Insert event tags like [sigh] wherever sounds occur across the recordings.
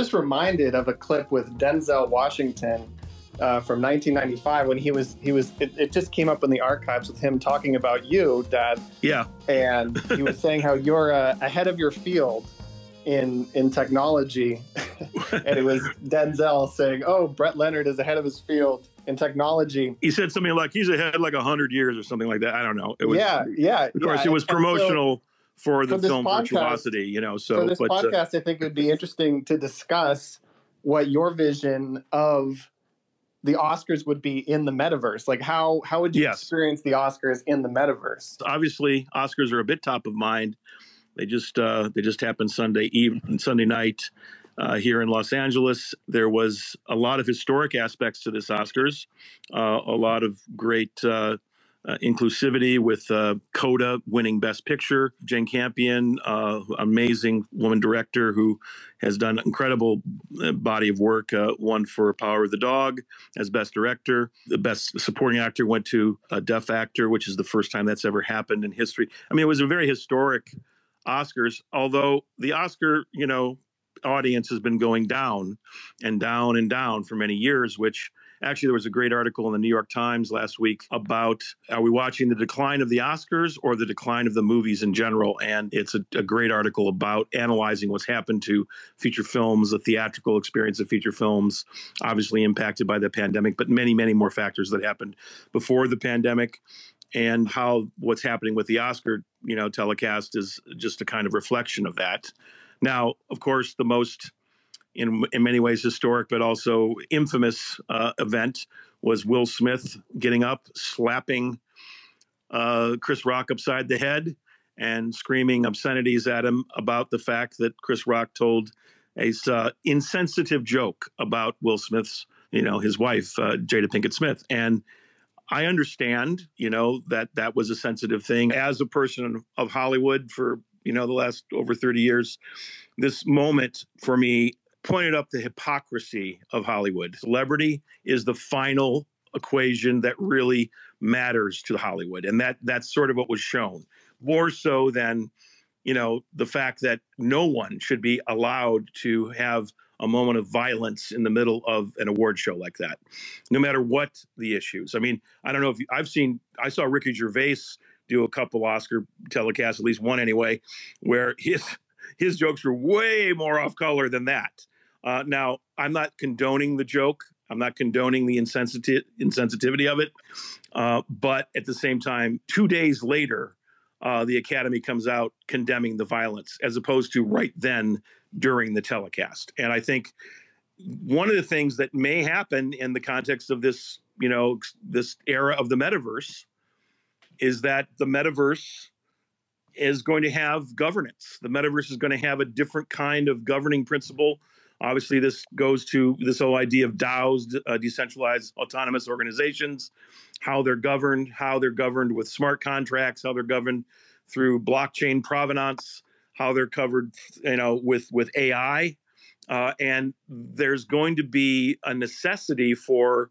just reminded of a clip with Denzel Washington uh, from 1995 when he was he was it, it, just came up in the archives with him talking about you, Dad. Yeah, and he was saying how you're uh, ahead of your field in in technology, [laughs] and it was Denzel saying, "Oh, Brett Leonard is ahead of his field." In technology, he said something like he's ahead like a hundred years or something like that. I don't know. It was, yeah, yeah. Of course, yeah. it was promotional for the for film podcast, virtuosity. You know, so for this but, uh, podcast, uh, I think it would be [laughs] interesting to discuss what your vision of the Oscars would be in the metaverse. Like how how would you yes. experience the Oscars in the metaverse? Obviously, Oscars are a bit top of mind. They just uh, they just happened Sunday evening, Sunday night uh, here in Los Angeles. There was a lot of historic aspects to this Oscars, uh, a lot of great uh, uh, inclusivity with uh, Coda winning Best Picture. Jane Campion, uh, amazing woman director who has done incredible uh, body of work. Uh, won for Power of the Dog as Best Director. The Best Supporting Actor went to a deaf actor, which is the first time that's ever happened in history. I mean, it was a very historic Oscars. Although the Oscar, you know, audience has been going down and down and down for many years, which Actually, there was a great article in the New York Times last week about are we watching the decline of the Oscars or the decline of the movies in general? And it's a, a great article about analyzing what's happened to feature films, the theatrical experience of feature films, obviously impacted by the pandemic, but many, many more factors that happened before the pandemic and how what's happening with the Oscar, you know, telecast is just a kind of reflection of that. Now, of course, the most in in many ways historic, but also infamous uh, event was Will Smith getting up, slapping uh, Chris Rock upside the head, and screaming obscenities at him about the fact that Chris Rock told a uh, insensitive joke about Will Smith's, you know, his wife uh, Jada Pinkett Smith, and I understand, you know, that that was a sensitive thing. As a person of Hollywood for you know the last over 30 years this moment for me pointed up the hypocrisy of Hollywood. Celebrity is the final equation that really matters to Hollywood, and that that's sort of what was shown more so than you know the fact that no one should be allowed to have a moment of violence in the middle of an award show like that, no matter what the issues. I mean, I don't know if you, I've seen, I saw Ricky Gervais do a couple Oscar telecasts, at least one anyway, where [laughs] his his jokes were way more off color than that. Uh, now, I'm not condoning the joke. I'm not condoning the insensitivity insensitivity of it. Uh, but at the same time, two days later, uh, the Academy comes out condemning the violence as opposed to right then during the telecast. And I think one of the things that may happen in the context of this, you know, this era of the metaverse is that the metaverse is going to have governance. The metaverse is going to have a different kind of governing principle Obviously, this goes to this whole idea of DAOs, uh, decentralized autonomous organizations, how they're governed, how they're governed with smart contracts, how they're governed through blockchain provenance, how they're covered, you know, with with AI, uh, and there's going to be a necessity for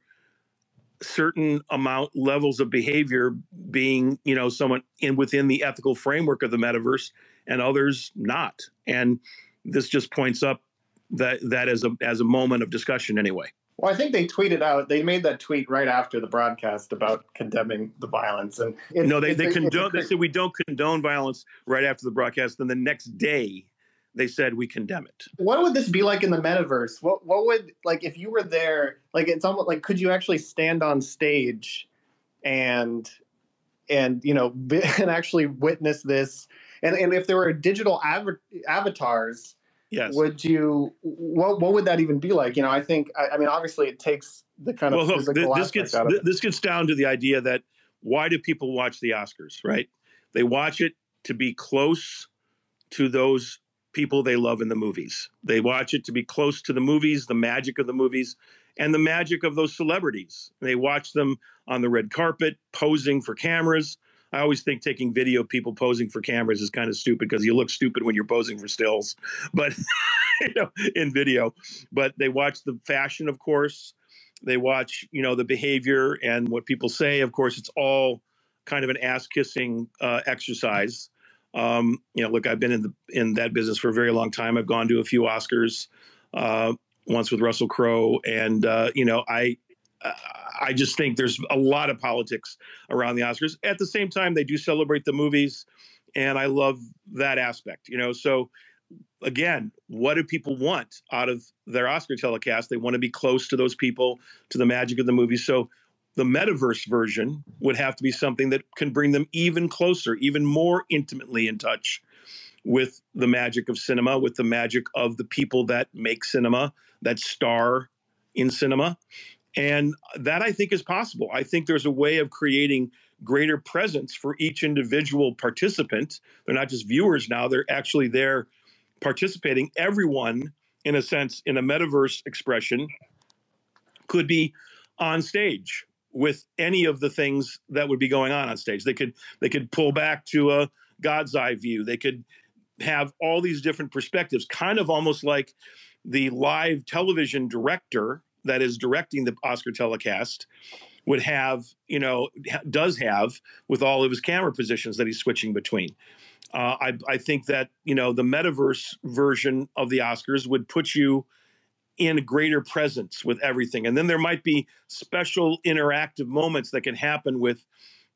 certain amount levels of behavior being you know somewhat in within the ethical framework of the metaverse and others not. And this just points up that that as a as a moment of discussion anyway. Well, I think they tweeted out. They made that tweet right after the broadcast about condemning the violence. And no, they, they condone. They said we don't condone violence right after the broadcast. Then the next day, they said we condemn it. What would this be like in the metaverse? What what would like if you were there? Like it's almost like could you actually stand on stage and and you know [laughs] and actually witness this? And and if there were digital av- avatars Yes. Would you? What What would that even be like? You know, I think. I, I mean, obviously, it takes the kind of well, physical this gets this gets down to the idea that why do people watch the Oscars? Right? They watch it to be close to those people they love in the movies. They watch it to be close to the movies, the magic of the movies, and the magic of those celebrities. They watch them on the red carpet, posing for cameras. I always think taking video of people posing for cameras is kind of stupid because you look stupid when you're posing for stills, [laughs] but you know, in video. But they watch the fashion, of course. They watch, you know, the behavior and what people say. Of course, it's all kind of an ass kissing uh, exercise. Um, you know, look, I've been in the in that business for a very long time. I've gone to a few Oscars. uh, once with Russell Crowe, and uh, you know, I Uh, I just think there's a lot of politics around the Oscars. At the same time, they do celebrate the movies, and I love that aspect. You know, so again, what do people want out of their Oscar telecast? They want to be close to those people, to the magic of the movie. So the metaverse version would have to be something that can bring them even closer, even more intimately in touch with the magic of cinema, with the magic of the people that make cinema, that star in cinema. And that I think is possible. I think there's a way of creating greater presence for each individual participant. They're not just viewers now, they're actually there participating. Everyone, in a sense, in a metaverse expression, could be on stage with any of the things that would be going on on stage. They could they could pull back to a God's eye view. They could have all these different perspectives, kind of almost like the live television director that is directing the Oscar telecast would have, you know, does have with all of his camera positions that he's switching between. Uh, I, I think that you know the metaverse version of the Oscars would put you in greater presence with everything, and then there might be special interactive moments that can happen with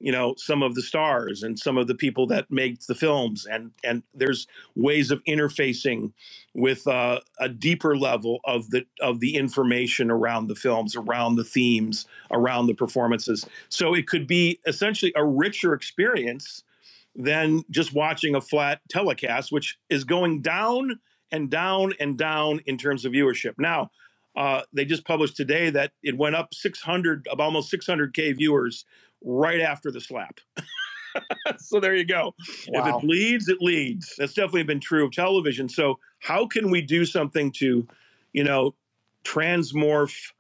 you know some of the stars and some of the people that make the films and and there's ways of interfacing with uh, a deeper level of the of the information around the films around the themes around the performances so it could be essentially a richer experience than just watching a flat telecast, which is going down and down and down in terms of viewership. Now, uh, they just published today that it went up 600, of almost 600k viewers right after the slap. [laughs] so there you go. Wow. If it bleeds, it leads. That's definitely been true of television. So how can we do something to, you know, transmorph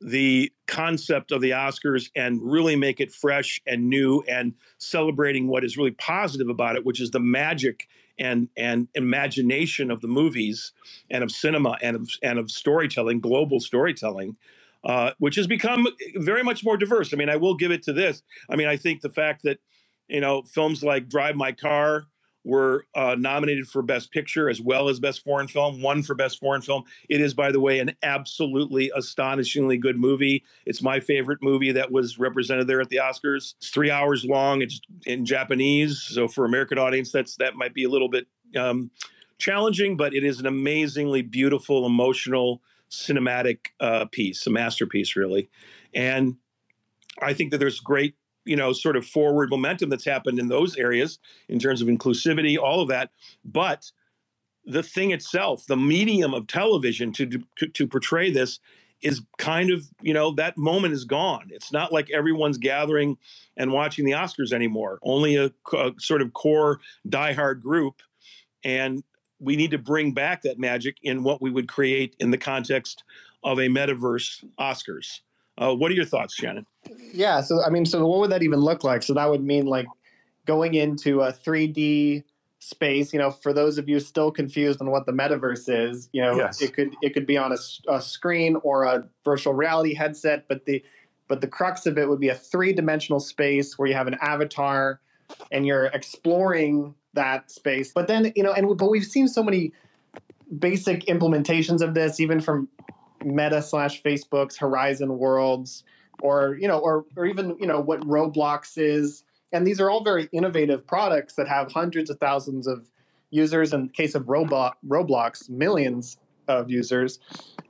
the concept of the Oscars and really make it fresh and new and celebrating what is really positive about it, which is the magic and and imagination of the movies and of cinema and of and of storytelling, global storytelling, uh, which has become very much more diverse. I mean, I will give it to this. I mean, I think the fact that you know films like Drive My Car were uh, nominated for Best Picture as well as Best Foreign Film, one for Best Foreign Film. It is, by the way, an absolutely astonishingly good movie. It's my favorite movie that was represented there at the Oscars. It's three hours long. It's in Japanese, so for American audience, that's that might be a little bit um, challenging, but it is an amazingly beautiful, emotional, cinematic uh, piece, a masterpiece, really. And I think that there's great you know sort of forward momentum that's happened in those areas in terms of inclusivity all of that. But the thing itself the medium of television to to, to portray this is kind of you know that moment is gone. It's not like everyone's gathering and watching the oscars anymore. Only a, a sort of core diehard group. And we need to bring back that magic in what we would create in the context of a metaverse oscars uh, what are your thoughts, Shannon? Yeah, so I mean, so what would that even look like? So that would mean like going into a 3D space. You know, for those of you still confused on what the metaverse is, you know, yes. it could it could be on a, a screen or a virtual reality headset, but the but the crux of it would be a three dimensional space where you have an avatar and you're exploring that space. But then you know, and but we've seen so many basic implementations of this, even from Meta slash Facebook's Horizon Worlds, or you know, or or even you know what Roblox is, and these are all very innovative products that have hundreds of thousands of users. In the case of Roblox, Roblox, millions of users.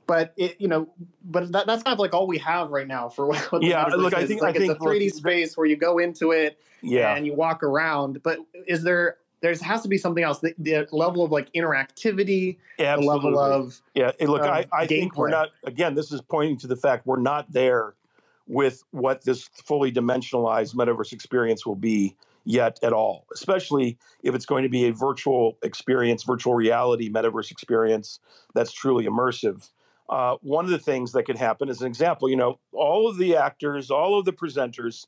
But it, you know, but that, that's kind of like all we have right now for [laughs] what. what yeah, look, I think like I it's a 3D space where you go into it, yeah. and you walk around. But is there there has to be something else. The, the level of like interactivity, Absolutely. the level of yeah. Hey, look, I, I think we're not. Again, this is pointing to the fact we're not there with what this fully dimensionalized metaverse experience will be yet at all. Especially if it's going to be a virtual experience, virtual reality metaverse experience that's truly immersive. Uh, one of the things that could happen, as an example, you know, all of the actors, all of the presenters,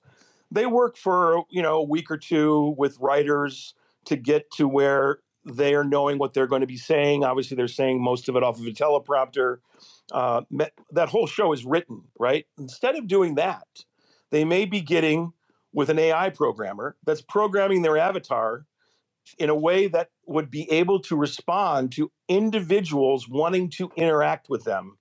they work for you know a week or two with writers to get to where they are knowing what they're going to be saying. Obviously, they're saying most of it off of a teleprompter. Uh, that whole show is written, right? Instead of doing that, they may be getting with an AI programmer that's programming their avatar in a way that would be able to respond to individuals wanting to interact with them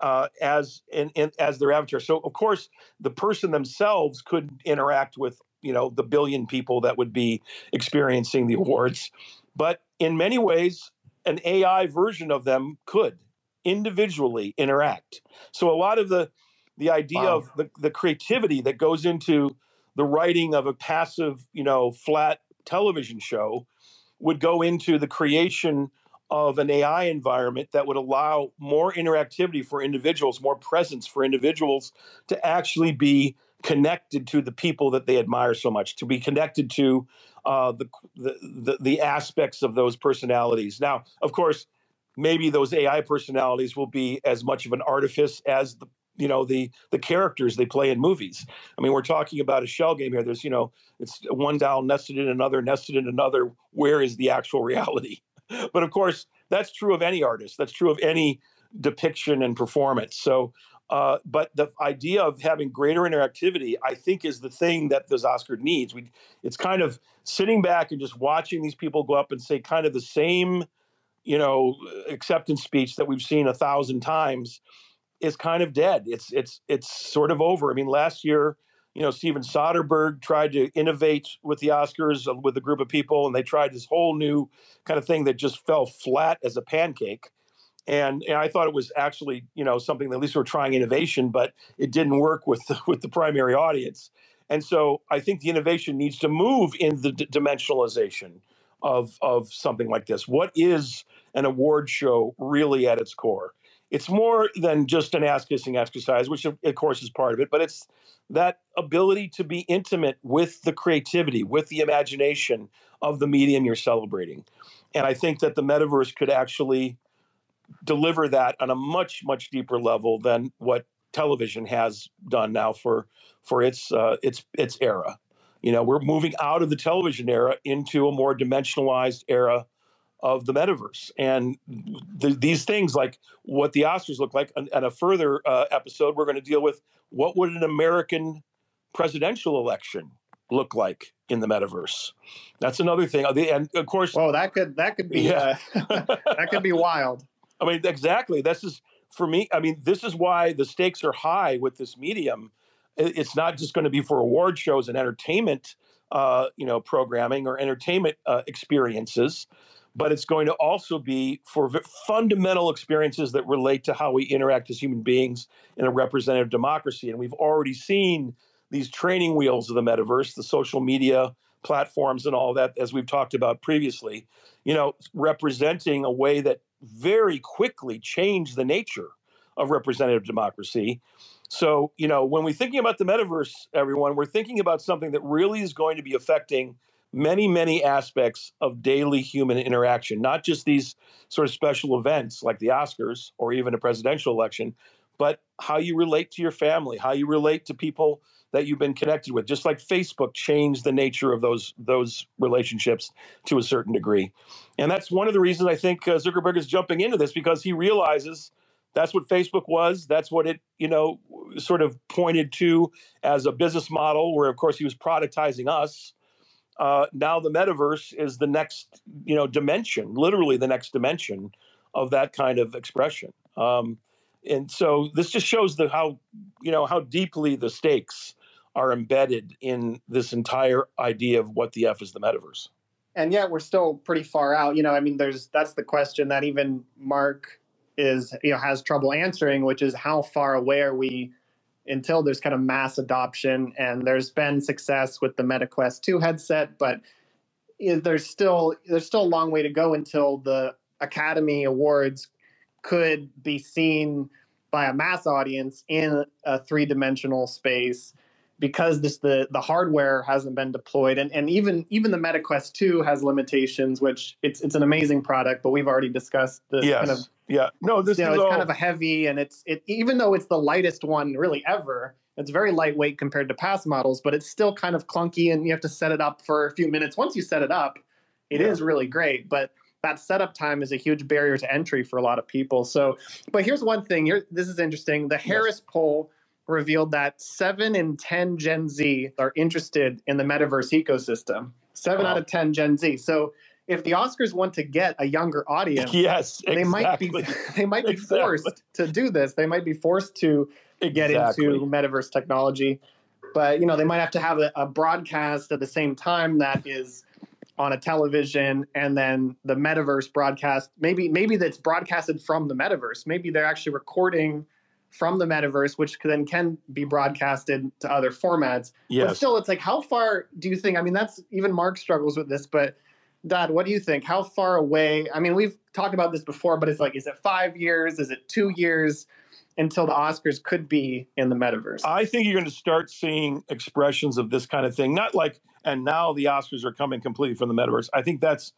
uh, as in, in, as their avatar. So of course, the person themselves could interact with you know the billion people that would be experiencing the awards, but in many ways, an AI version of them could individually interact. So a lot of the the idea wow. of the, the creativity that goes into the writing of a passive, you know, flat television show would go into the creation of an AI environment that would allow more interactivity for individuals, more presence for individuals to actually be connected to the people that they admire so much, to be connected to uh, the, the, the aspects of those personalities. Now, of course, maybe those AI personalities will be as much of an artifice as the you know the the characters they play in movies. I mean, we're talking about a shell game here. There's you know it's one doll nested in another, nested in another. Where is the actual reality? [laughs] But of course, that's true of any artist. That's true of any depiction and performance. So. Uh, but the idea of having greater interactivity, I think, is the thing that this Oscar needs. We, it's kind of sitting back and just watching these people go up and say kind of the same, you know, acceptance speech that we've seen a thousand times is kind of dead. It's it's it's sort of over. I mean, last year, you know, Steven Soderbergh tried to innovate with the Oscars uh, with a group of people, and they tried this whole new kind of thing that just fell flat as a pancake. And, and I thought it was actually, you know, something that at least we're trying innovation, but it didn't work with the, [laughs] with the primary audience. And so I think the innovation needs to move in the d- dimensionalization of of something like this. What is an award show really at its core? it's more than just an ass kissing exercise, which of, course is part of it, but it's that ability to be intimate with the creativity, with the imagination of the medium you're celebrating. And I think that the metaverse could actually deliver that on a much, much deeper level than what television has done now for for its uh, its its era. You know, we're moving out of the television era into a more dimensionalized era of the metaverse and these things like what the oscars look like and, and a further uh, episode we're going to deal with what would an american presidential election look like in the metaverse that's another thing and of course oh that could that could be yeah. uh, [laughs] that could be wild i mean exactly this is for me i mean this is why the stakes are high with this medium it's not just going to be for award shows and entertainment uh, you know programming or entertainment uh, experiences but it's going to also be for fundamental experiences that relate to how we interact as human beings in a representative democracy. And we've already seen these training wheels of the metaverse, the social media platforms, and all that, as we've talked about previously, you know, representing a way that very quickly changed the nature of representative democracy. So, you know, when we're thinking about the metaverse, everyone, we're thinking about something that really is going to be affecting many, many aspects of daily human interaction, not just these sort of special events like the Oscars or even a presidential election, but how you relate to your family, how you relate to people that you've been connected with. Just like Facebook changed the nature of those those relationships to a certain degree, and that's one of the reasons I think uh, Zuckerberg is jumping into this because he realizes that's what Facebook was. That's what it you know sort of pointed to as a business model, where of course he was productizing us uh, now the metaverse is the next you know dimension literally the next dimension of that kind of expression um, and so this just shows the how you know how deeply the stakes are embedded in this entire idea of what the f is the metaverse. And yet we're still pretty far out. You know i mean there's that's the question that even mark is you know has trouble answering which is how far away are we until there's kind of mass adoption? And there's been success with the MetaQuest 2 headset, but there's still there's still a long way to go until the Academy Awards could be seen by a mass audience in a three-dimensional space because this the the hardware hasn't been deployed and, and even even the MetaQuest 2 has limitations which it's it's an amazing product but we've already discussed this yes. kind of yeah no this you know, is it's all... kind of a heavy and it's it even though it's the lightest one really ever it's very lightweight compared to past models but it's still kind of clunky and you have to set it up for a few minutes once you set it up it yeah. is really great but that setup time is a huge barrier to entry for a lot of people so but here's one thing here this is interesting the harris yes. poll revealed that seven in 10 Gen Z are interested in the metaverse ecosystem. Seven out of 10 Gen Z. So if the Oscars want to get a younger audience, yes, exactly. they might be [laughs] they might be exactly. forced to do this. They might be forced to exactly. get into metaverse technology, but you know they might have to have a, a broadcast at the same time that is on a television and then the metaverse broadcast maybe maybe that's broadcasted from the metaverse maybe they're actually recording from the metaverse which then can be broadcasted to other formats yes. but still it's like how far do you think i mean that's even mark struggles with this but dad what do you think how far away i mean we've talked about this before but it's like is it five years is it two years until the oscars could be in the metaverse i think you're going to start seeing expressions of this kind of thing not like and now the Oscars are coming completely from the metaverse. I think that's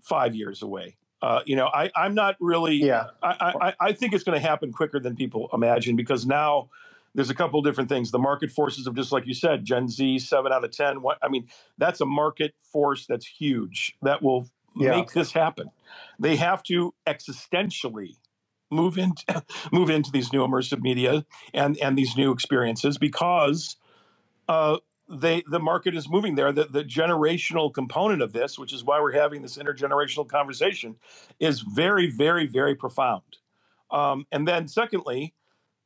five years away. Uh, you know, I, I'm not really. Yeah. I, I, I think it's going to happen quicker than people imagine because now there's a couple of different things. The market forces of just like you said, Gen Z, seven out of ten. What I mean, that's a market force that's huge that will yeah. make this happen. They have to existentially move into [laughs] move into these new immersive media and and these new experiences because uh, they the market is moving there. The, the generational component of this, which is why we're having this intergenerational conversation, is very, very, very profound. Um, and then, secondly,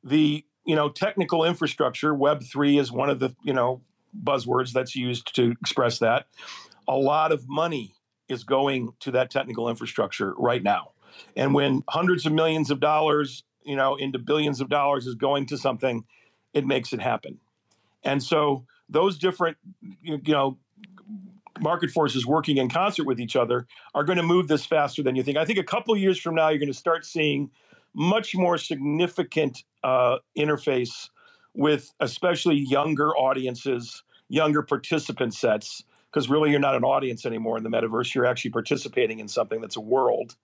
the you know technical infrastructure. Web three is one of the you know buzzwords that's used to express that. A lot of money is going to that technical infrastructure right now, and when hundreds of millions of dollars, you know, into billions of dollars is going to something, it makes it happen. And so those different, you know, market forces working in concert with each other are going to move this faster than you think. I think a couple years from now, you're going to start seeing much more significant uh, interface with especially younger audiences, younger participant sets, because really you're not an audience anymore in the metaverse. You're actually participating in something that's a world.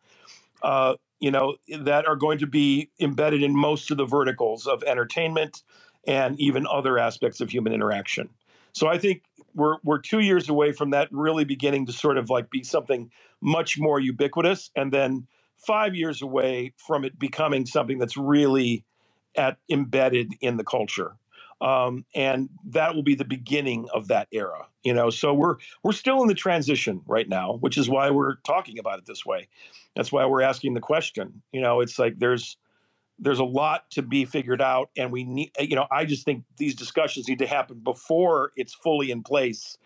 Uh, you know that are going to be embedded in most of the verticals of entertainment and even other aspects of human interaction. So I think we're we're two years away from that really beginning to sort of like be something much more ubiquitous, and then five years away from it becoming something that's really at embedded in the culture. Um, and that will be the beginning of that era. You know, so we're we're still in the transition right now, which is why we're talking about it this way. That's why we're asking the question. You know, it's like there's there's a lot to be figured out and we need you know i just think these discussions need to happen before it's fully in place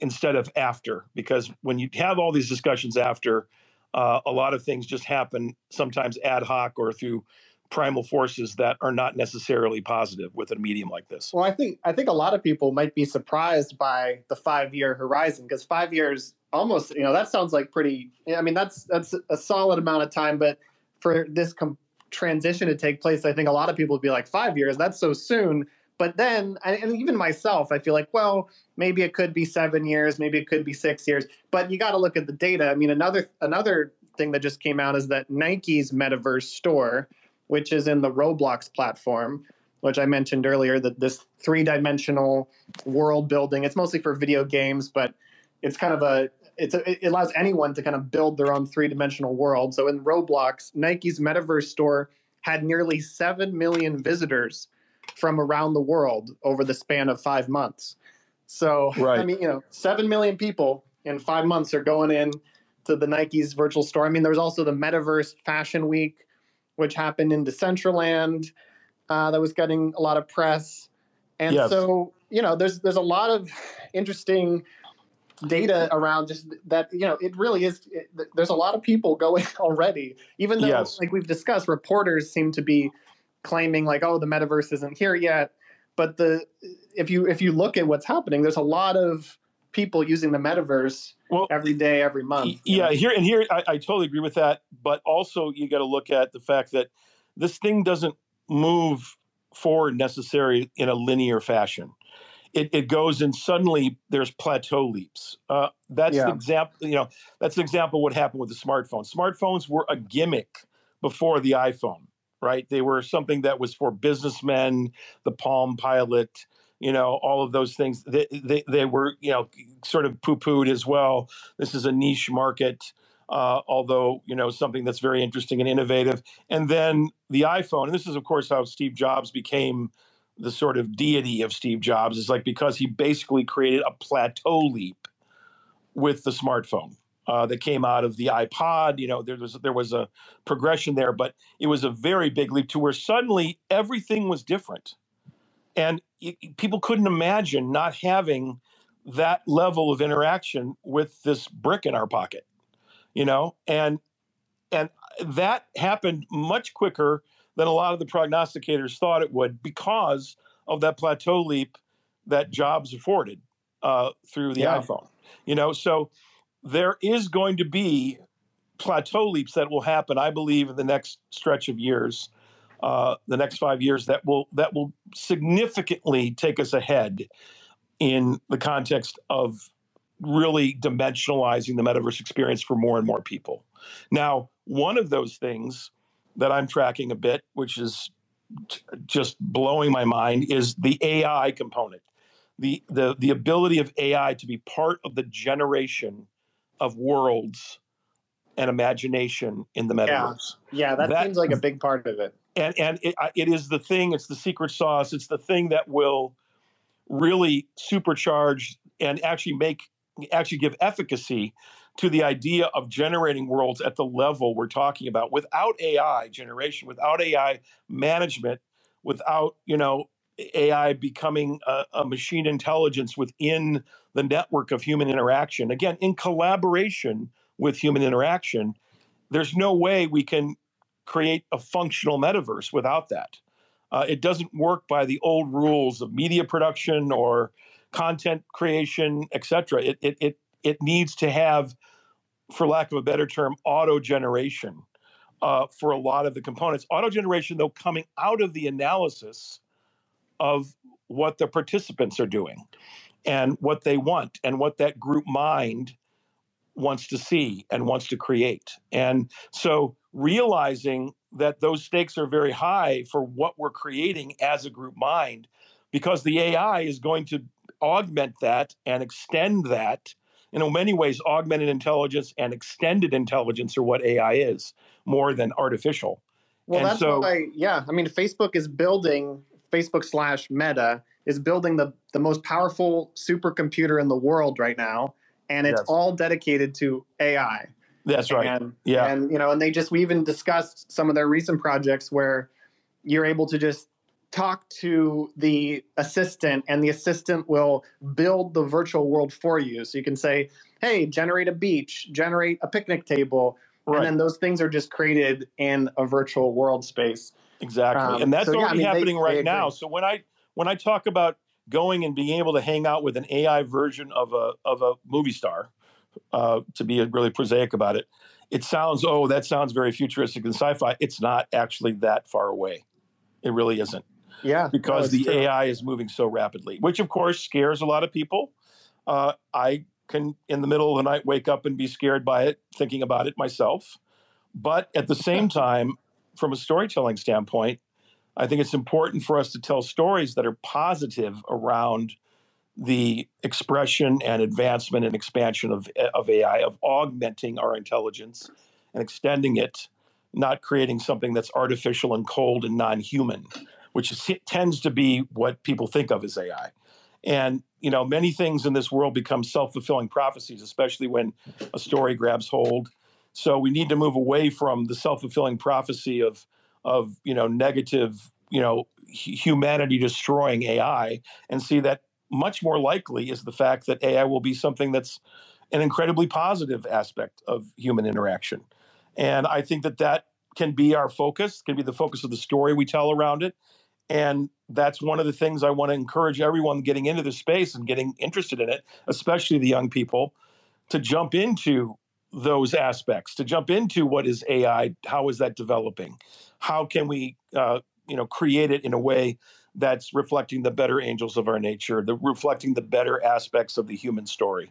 instead of after because when you have all these discussions after uh, a lot of things just happen sometimes ad hoc or through primal forces that are not necessarily positive with a medium like this. Well i think i think a lot of people might be surprised by the five year horizon because five years almost you know that sounds like pretty i mean that's that's a solid amount of time but for this com- transition to take place, I think a lot of people would be like, five years, that's so soon. But then, and even myself, I feel like, well, maybe it could be seven years, maybe it could be six years. But you got to look at the data. I mean, another another thing that just came out is that Nike's metaverse store, which is in the Roblox platform, which I mentioned earlier, that this three dimensional world building. It's mostly for video games, but it's kind of a it's a, it allows anyone to kind of build their own three dimensional world. So in Roblox, Nike's metaverse store had nearly seven million visitors from around the world over the span of five months. So right. I mean, you know, seven million people in five months are going in to the Nike's virtual store. I mean, there was also the Metaverse Fashion Week, which happened in Decentraland, uh, that was getting a lot of press. And yes. so, you know, there's there's a lot of interesting data around just that you know it really is it, there's a lot of people going [laughs] already even though yes. like we've discussed reporters seem to be claiming like oh the metaverse isn't here yet but the if you if you look at what's happening there's a lot of people using the metaverse well, every day every month yeah know? here and here I, I totally agree with that but also you got to look at the fact that this thing doesn't move forward necessarily in a linear fashion it, it goes and suddenly there's plateau leaps. Uh, that's yeah. the example. You know, that's an example of what happened with the smartphone. Smartphones were a gimmick before the iPhone, right? They were something that was for businessmen. The Palm Pilot, you know, all of those things. They they, they were you know sort of poo pooed as well. This is a niche market. Uh, although you know something that's very interesting and innovative, and then the iPhone, and this is of course how Steve Jobs became the sort of deity of Steve Jobs is like because he basically created a plateau leap with the smartphone. uh, that came out of the iPod. You know, there was there was a progression there, but it was a very big leap to where suddenly everything was different, and it, people couldn't imagine not having that level of interaction with this brick in our pocket. You know, and and that happened much quicker than a lot of the prognosticators thought it would because of that plateau leap that Jobs afforded uh, through the yeah. iPhone. You know, so there is going to be plateau leaps that will happen, I believe, in the next stretch of years, uh, the next five years that will that will significantly take us ahead in the context of really dimensionalizing the metaverse experience for more and more people. Now, one of those things that I'm tracking a bit, which is t- just blowing my mind, is the AI component. The, the, the ability of AI to be part of the generation of worlds and imagination in the metaverse. Yeah, yeah that, that seems like a big part of it. And and it, it is the thing. It's the secret sauce. It's the thing that will really supercharge and actually make actually give efficacy to the idea of generating worlds at the level we're talking about without AI generation, without AI management, without you know AI becoming a, a, machine intelligence within the network of human interaction. Again, in collaboration with human interaction, there's no way we can create a functional metaverse without that. Uh, it doesn't work by the old rules of media production or content creation, etc. It, it it it needs to have, for lack of a better term, auto generation uh, for a lot of the components. Auto generation, though, coming out of the analysis of what the participants are doing and what they want and what that group mind wants to see and wants to create. And so realizing that those stakes are very high for what we're creating as a group mind because the AI is going to augment that and extend that. Know, many ways, augmented intelligence and extended intelligence are what AI is more than artificial. Well, and that's so, why, yeah. I mean, Facebook is building Facebook slash Meta is building the the most powerful supercomputer in the world right now, and it's yes. all dedicated to AI. That's right. And, yeah, and you know, and they just we even discussed some of their recent projects where you're able to just talk to the assistant and the assistant will build the virtual world for you so you can say hey generate a beach generate a picnic table right. and then those things are just created in a virtual world space Exactly, um, and that's so, already yeah, I mean, happening they, right they now. So when I when I talk about going and being able to hang out with an AI version of a of a movie star, uh, to be really prosaic about it, it sounds oh that sounds very futuristic and sci-fi. It's not actually that far away. It really isn't. Yeah, because no, the true. AI is moving so rapidly, which of course scares a lot of people. Uh, I can, in the middle of the night, wake up and be scared by it, thinking about it myself. But at the same [laughs] time, from a storytelling standpoint, I think it's important for us to tell stories that are positive around the expression and advancement and expansion of, of AI, of augmenting our intelligence and extending it, not creating something that's artificial and cold and non human, which is, tends to be what people think of as AI. And you know, many things in this world become self-fulfilling prophecies, especially when a story grabs hold so we need to move away from the self-fulfilling prophecy of of you know negative you know humanity destroying AI and see that much more likely is the fact that AI will be something that's an incredibly positive aspect of human interaction. And I think that that can be our focus, can be the focus of the story we tell around it. And that's one of the things I want to encourage everyone getting into the space and getting interested in it, especially the young people, to jump into those aspects to jump into what is AI, how is that developing, how can we uh, you know create it in a way that's reflecting the better angels of our nature, the reflecting the better aspects of the human story,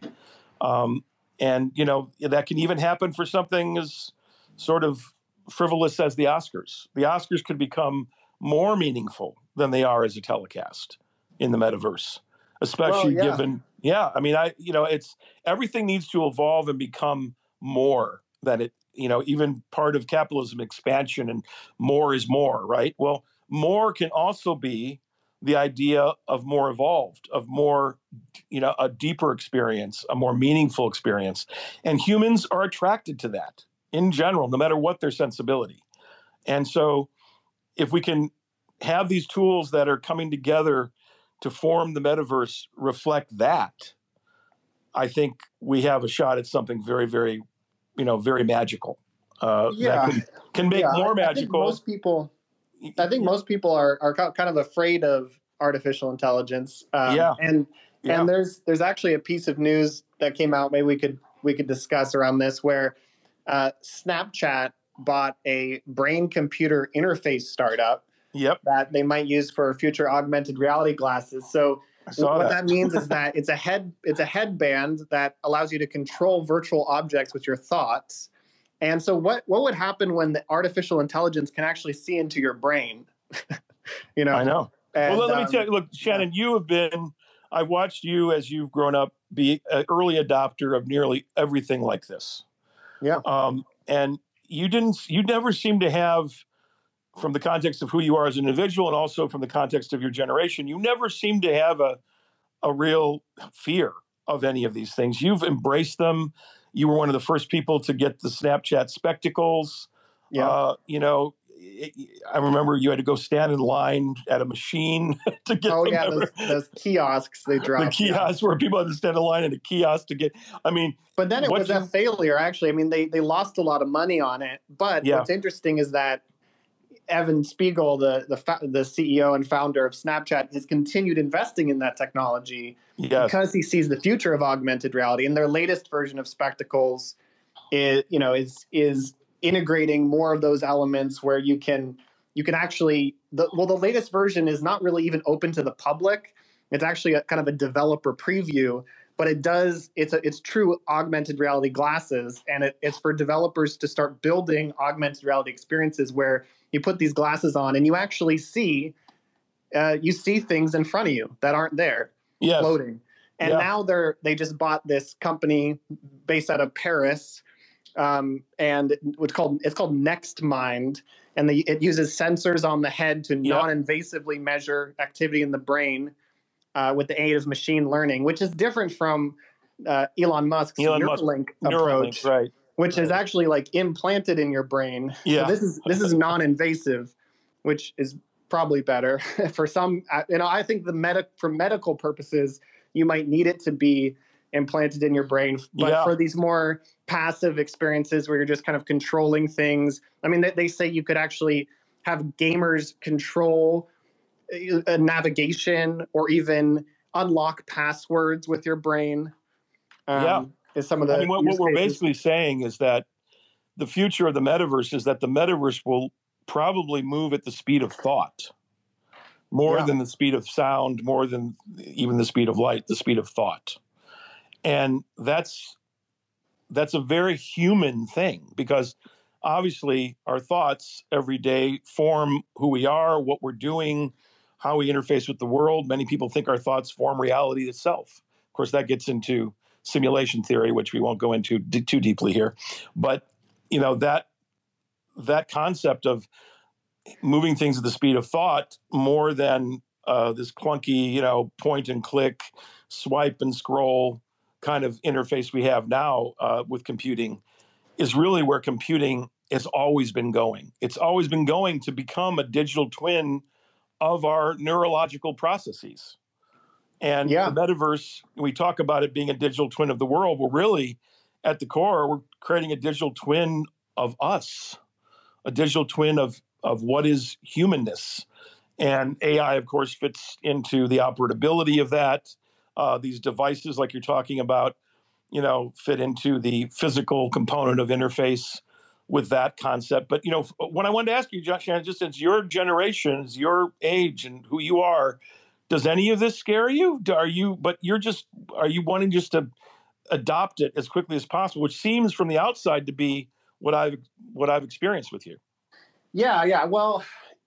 um, and you know that can even happen for something as sort of frivolous as the Oscars. The Oscars could become more meaningful than they are as a telecast in the metaverse, especially well, yeah. given yeah, I mean I you know it's everything needs to evolve and become more than it you know even part of capitalism expansion and more is more right well more can also be the idea of more evolved, of more, you know, a deeper experience, a more meaningful experience. And humans are attracted to that in general, no matter what their sensibility. And so if we can have these tools that are coming together to form the metaverse reflect that, I think we have a shot at something very, very, you know, very magical. Uh, Yeah. that can, can make Yeah, more magical. most people, I think most people are are kind of afraid of artificial intelligence. Um, Yeah. and Yeah. and there's there's actually a piece of news that came out. Maybe we could we could discuss around this where uh, Snapchat bought a brain computer interface startup Yep, that they might use for future augmented reality glasses. So what that. that means is [laughs] that it's a head it's a headband that allows you to control virtual objects with your thoughts. And so what what would happen when the artificial intelligence can actually see into your brain? [laughs] you know. I know. And, well, let, let um, me tell you. Look, Shannon, you have been. I watched you as you've grown up be an early adopter of nearly everything like this. Yeah. Um, and you didn't. You never seem to have, from the context of who you are as an individual, and also from the context of your generation, you never seem to have a, a real fear of any of these things. You've embraced them. You were one of the first people to get the Snapchat spectacles. Yeah. Uh, you know, it- I remember you had to go stand in line at a machine [laughs] to get oh yeah, those, those kiosks they the dropped. yeah. kiosks where people had to stand in line at a kiosk to get. I mean, But then it was you- a failure. Actually, I mean they they lost a lot of money on it. But Yeah. what's interesting is that Evan Spiegel, the the the CEO and founder of Snapchat, has continued investing in that technology yes, because he sees the future of augmented reality. And their latest version of spectacles, is you know is is integrating more of those elements where you can you can actually the, well the latest version is not really even open to the public. It's actually a kind of a developer preview, but it does it's a, it's true augmented reality glasses, and it, it's for developers to start building augmented reality experiences where you put these glasses on and you actually see uh, you see things in front of you that aren't there yes, floating. And Yeah. now they're they just bought this company based out of Paris, um, and it's called it's called Next Mind, and they, it uses sensors on the head to Yeah. non-invasively measure activity in the brain uh, with the aid of machine learning, which is different from uh, Elon Musk's Elon Musk- Neuralink Neuralink, approach, right? which is actually like implanted in your brain. Yeah. So this is this is non-invasive, which is probably better [laughs] for some. uh, You know, I think the medic for medical purposes, you might need it to be implanted in your brain, but Yeah. for these more passive experiences where you're just kind of controlling things. I mean, they, they say you could actually have gamers control uh, uh, navigation or even unlock passwords with your brain. Um, Yeah. Is some of the I mean, what, what we're basically saying is that the future of the metaverse is that the metaverse will probably move at the speed of thought, more Yeah. than the speed of sound, more than even the speed of light, the speed of thought, and that's that's a very human thing because obviously our thoughts every day form who we are, what we're doing, how we interface with the world. Many people think our thoughts form reality itself. Of course, that gets into simulation theory, which we won't go into d- too deeply here. But you know that that concept of moving things at the speed of thought more than uh, this clunky, you know, point and click, swipe and scroll kind of interface we have now uh, with computing is really where computing has always been going. It's always been going to become a digital twin of our neurological processes. And Yeah. the metaverse, we talk about it being a digital twin of the world. Well, really, at the core, we're creating a digital twin of us, a digital twin of of what is humanness. And AI, of course, fits into the operability of that. Uh, these devices, like you're talking about, you know, fit into the physical component of interface with that concept. But you know, what I wanted to ask you, Josh, just since your generations, your age, and who you are, does any of this scare you? Are you? But you're just are you wanting just to adopt it as quickly as possible, which seems from the outside to be what I've what I've experienced with you. Yeah, yeah. Well,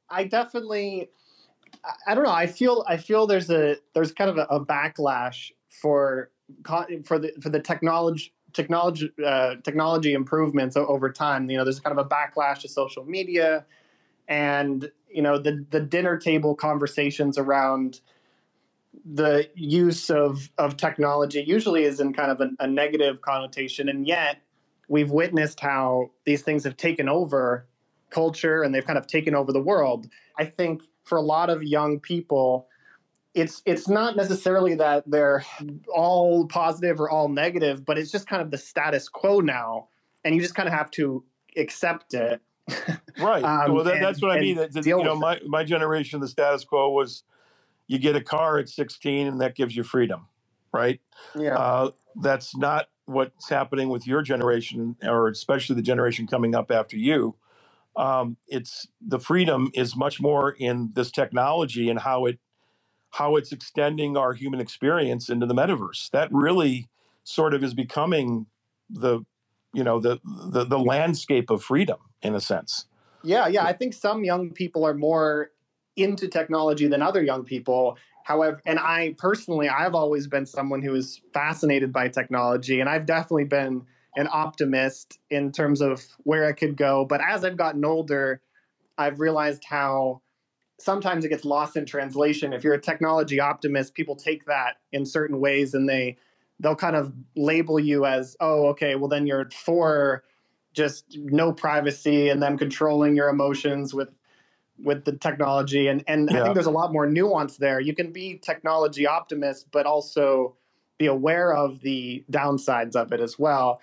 I definitely I- don't know. I feel I feel there's a there's kind of a, a backlash for for the for the technology technology uh, technology improvements over time. You know, there's kind of a backlash to social media, and you know the the dinner table conversations around the use of of technology usually is in kind of a, a negative connotation, and yet we've witnessed how these things have taken over culture and they've kind of taken over the world. I think for a lot of young people, it's it's not necessarily that they're all positive or all negative, but it's just kind of the status quo now, and you just kind of have to accept it. [laughs] right. um, well, that, and, that's what I mean. That, you know, my my generation, the status quo was you get a car at 16, and that gives you freedom, right? Yeah. Uh, that's not what's happening with your generation, or especially the generation coming up after you. Um, it's the freedom is much more in this technology and how it how it's extending our human experience into the metaverse. That really sort of is becoming the you know the the, the landscape of freedom in a sense. Yeah, yeah. I think some young people are more into technology than other young people. However, and I personally, I've always been someone who is fascinated by technology, and I've definitely been an optimist in terms of where it could go. But as I've gotten older, I've realized how sometimes it gets lost in translation. If you're a technology optimist, people take that in certain ways and they they'll kind of label you as, oh, okay, well then you're for just no privacy and them controlling your emotions with with the technology. And and yeah. I think there's a lot more nuance there. You can be technology optimist, but also be aware of the downsides of it as well.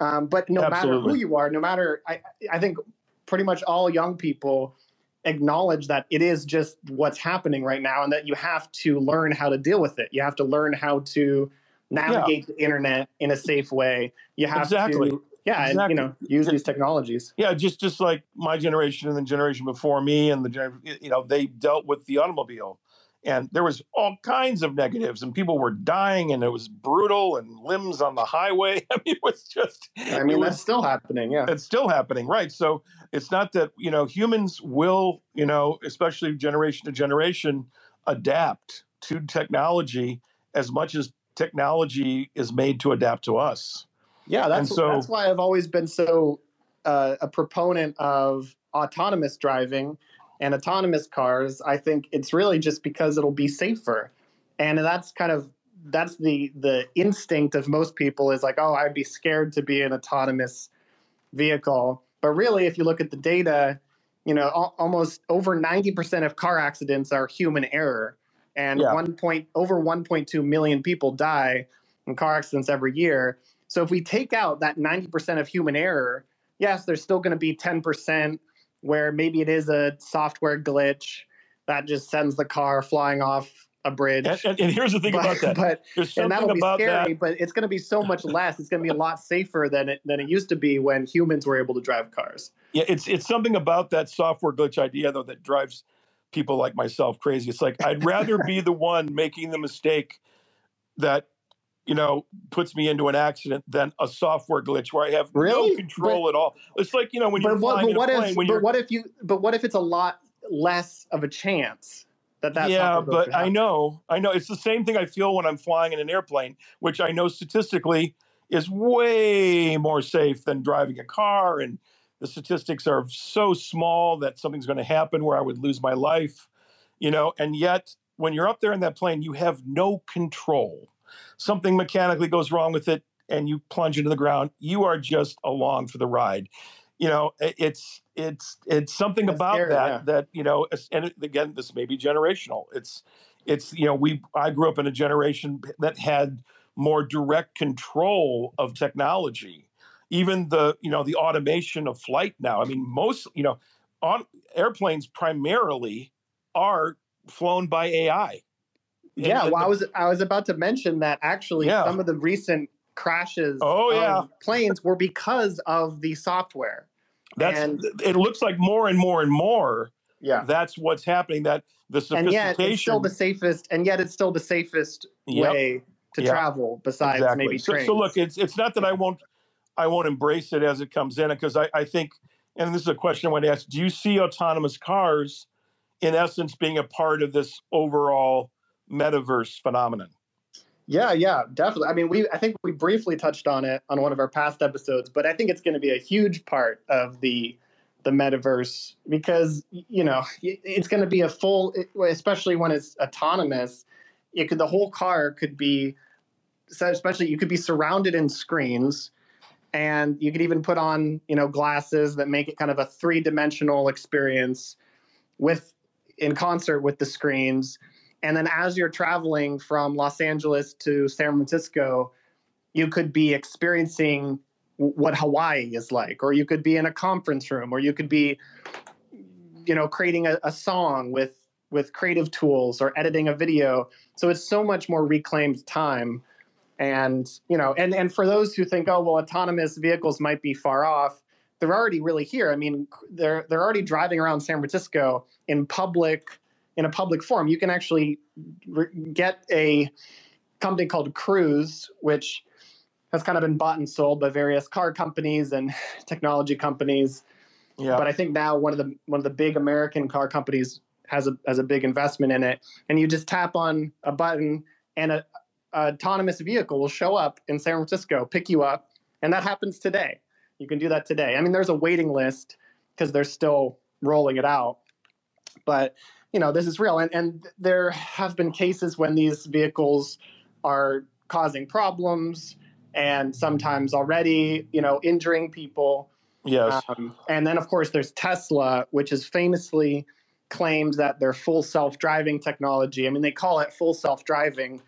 Um, but no Absolutely. matter who you are, no matter I, I think pretty much all young people acknowledge that it is just what's happening right now and that you have to learn how to deal with it. You have to learn how to navigate yeah. the internet in a safe way. You have exactly. to yeah, exactly. and, you know, use these technologies. Yeah, just just like my generation and the generation before me and the you know, they dealt with the automobile and there was all kinds of negatives and people were dying and it was brutal and limbs on the highway. [laughs] I mean it was just i mean was, that's still happening yeah. It's still happening right so it's not that you know humans will you know especially generation to generation adapt to technology as much as technology is made to adapt to us. Yeah that's so, that's why i've always been so uh, a proponent of autonomous driving and autonomous cars, I think it's really just because it'll be safer. And that's kind of that's the the instinct of most people is like, oh, I'd be scared to be an autonomous vehicle. But really, if you look at the data, you know, al- almost over 90% of car accidents are human error. And yeah. one point over 1.2 million people die in car accidents every year. So if we take out that 90% of human error, yes, there's still going to be 10% where maybe it is a software glitch that just sends the car flying off a bridge. And, and, and here's the thing but, about that. But and that'll be scary, that. but it's going to be so much less. It's going to be a lot safer than it than it used to be when humans were able to drive cars. Yeah, it's it's something about that software glitch idea though that drives people like myself crazy. It's like I'd rather be the one making the mistake that you know, puts me into an accident than a software glitch where I have really? no control but, at all. It's like you know when you're what, flying what plane, if, but what if you? But what if it's a lot less of a chance that that? Yeah, but I know, I know. It's the same thing I feel when I'm flying in an airplane, which I know statistically is way more safe than driving a car, and the statistics are so small that something's going to happen where I would lose my life, you know. And yet, when you're up there in that plane, you have no control something mechanically goes wrong with it and you plunge into the ground, you are just along for the ride. You know, it's it's it's something That's about scary, that yeah. that you know, and again, this may be generational. It's it's you know, we I grew up in a generation that had more direct control of technology. Even the you know the automation of flight now. I mean, most you know, on airplanes primarily are flown by AI yeah, well, I was [laughs] I was about to mention that actually yeah. some of the recent crashes oh, yeah. planes were because of the software. That's and, it looks like more and more and more. Yeah, that's what's happening. That the sophistication, and yet it's still the safest, and yet it's still the safest yep. way to yep. travel. Besides exactly. maybe trains. So, so look, it's it's not that I won't I won't embrace it as it comes in because I, I think, and this is a question I want to ask: Do you see autonomous cars, in essence, being a part of this overall metaverse phenomenon. Yeah, yeah, definitely. I mean, we I think we briefly touched on it on one of our past episodes, but I think it's going to be a huge part of the the metaverse because you know it's going to be a full especially when it's autonomous it could the whole car could be especially you could be surrounded in screens and you could even put on you know glasses that make it kind of a three-dimensional experience with in concert with the screens and then as you're traveling from los angeles to san francisco you could be experiencing what hawaii is like or you could be in a conference room or you could be you know creating a, a song with with creative tools or editing a video. So it's so much more reclaimed time. And you know and and for those who think oh well autonomous vehicles might be far off they're already really here. I mean they're they're already driving around san francisco in public in a public forum you can actually re- get a company called cruise which has kind of been bought and sold by various car companies and [laughs] technology companies yeah. but i think now one of the one of the big american car companies has a has a big investment in it and you just tap on a button and a, autonomous vehicle will show up in San Francisco, pick you up, and that happens today. You can do that today. I mean, there's a waiting list because they're still rolling it out, but you know this is real. And, and there have been cases when these vehicles are causing problems and sometimes already, you know, injuring people. Yes. Um, and then, of course, there's Tesla, which is famously claimed that their full self-driving technology. I mean, they call it full self-driving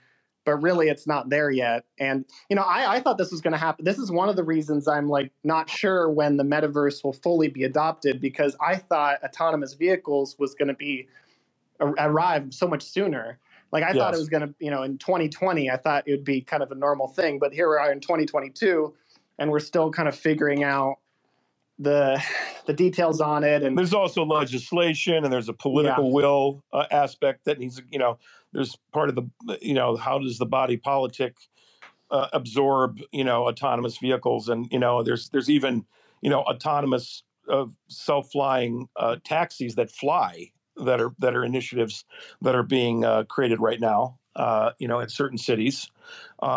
but really it's not there yet. And you know, I, I thought this was going to happen. This is one of the reasons I'm like not sure when the metaverse will fully be adopted because I thought autonomous vehicles was going to be arrive so much sooner. Like I yes. thought it was going to, you know, in 2020, I thought it would be kind of a normal thing, but here we are in 2022, and we're still kind of figuring out the the details on it and there's also legislation and there's a political yeah. will uh, aspect that needs you know there's part of the you know how does the body politic uh, absorb you know autonomous vehicles and you know there's there's even you know autonomous self-flying uh, taxis that fly that are that are initiatives that are being uh, created right now uh, you know in certain cities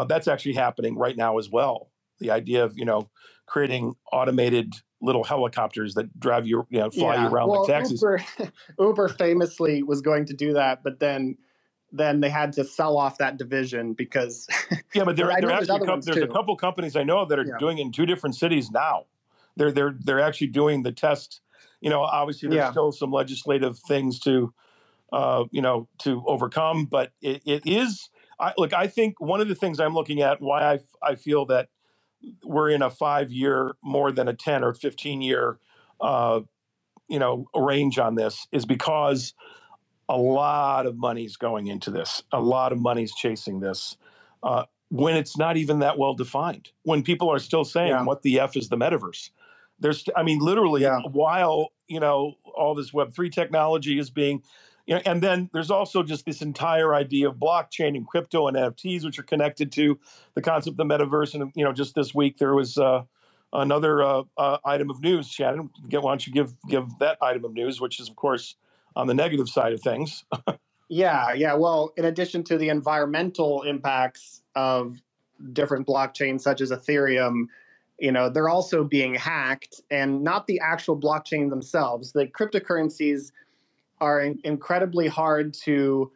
that's actually happening right now as well the idea of you know creating automated little helicopters that drive you, you know, fly yeah. you around well, like taxis. Uber, [laughs] Uber famously was going to do that, but then then they had to sell off that division because [laughs] yeah, but there, there actually there's, there's a couple companies I know that are yeah. doing it in two different cities now. They're they're they're actually doing the test. You know, obviously there's yeah. still some legislative things to uh, you know to overcome, but it, it is. I, look, I think one of the things I'm looking at why I I feel that we're in a five year more than a 10 or 15 year uh, you know range on this is because a lot of money's going into this a lot of money's chasing this uh, when it's not even that well defined when people are still saying yeah. what the f is the metaverse there's i mean literally yeah. while you know all this web3 technology is being you know, and then there's also just this entire idea of blockchain and crypto and NFTs, which are connected to the concept of the metaverse. And you know, just this week there was uh, another uh, uh, item of news. Shannon, why don't you give give that item of news, which is of course on the negative side of things. [laughs] yeah, yeah. Well, in addition to the environmental impacts of different blockchains such as Ethereum, you know, they're also being hacked, and not the actual blockchain themselves. The cryptocurrencies are in- incredibly hard to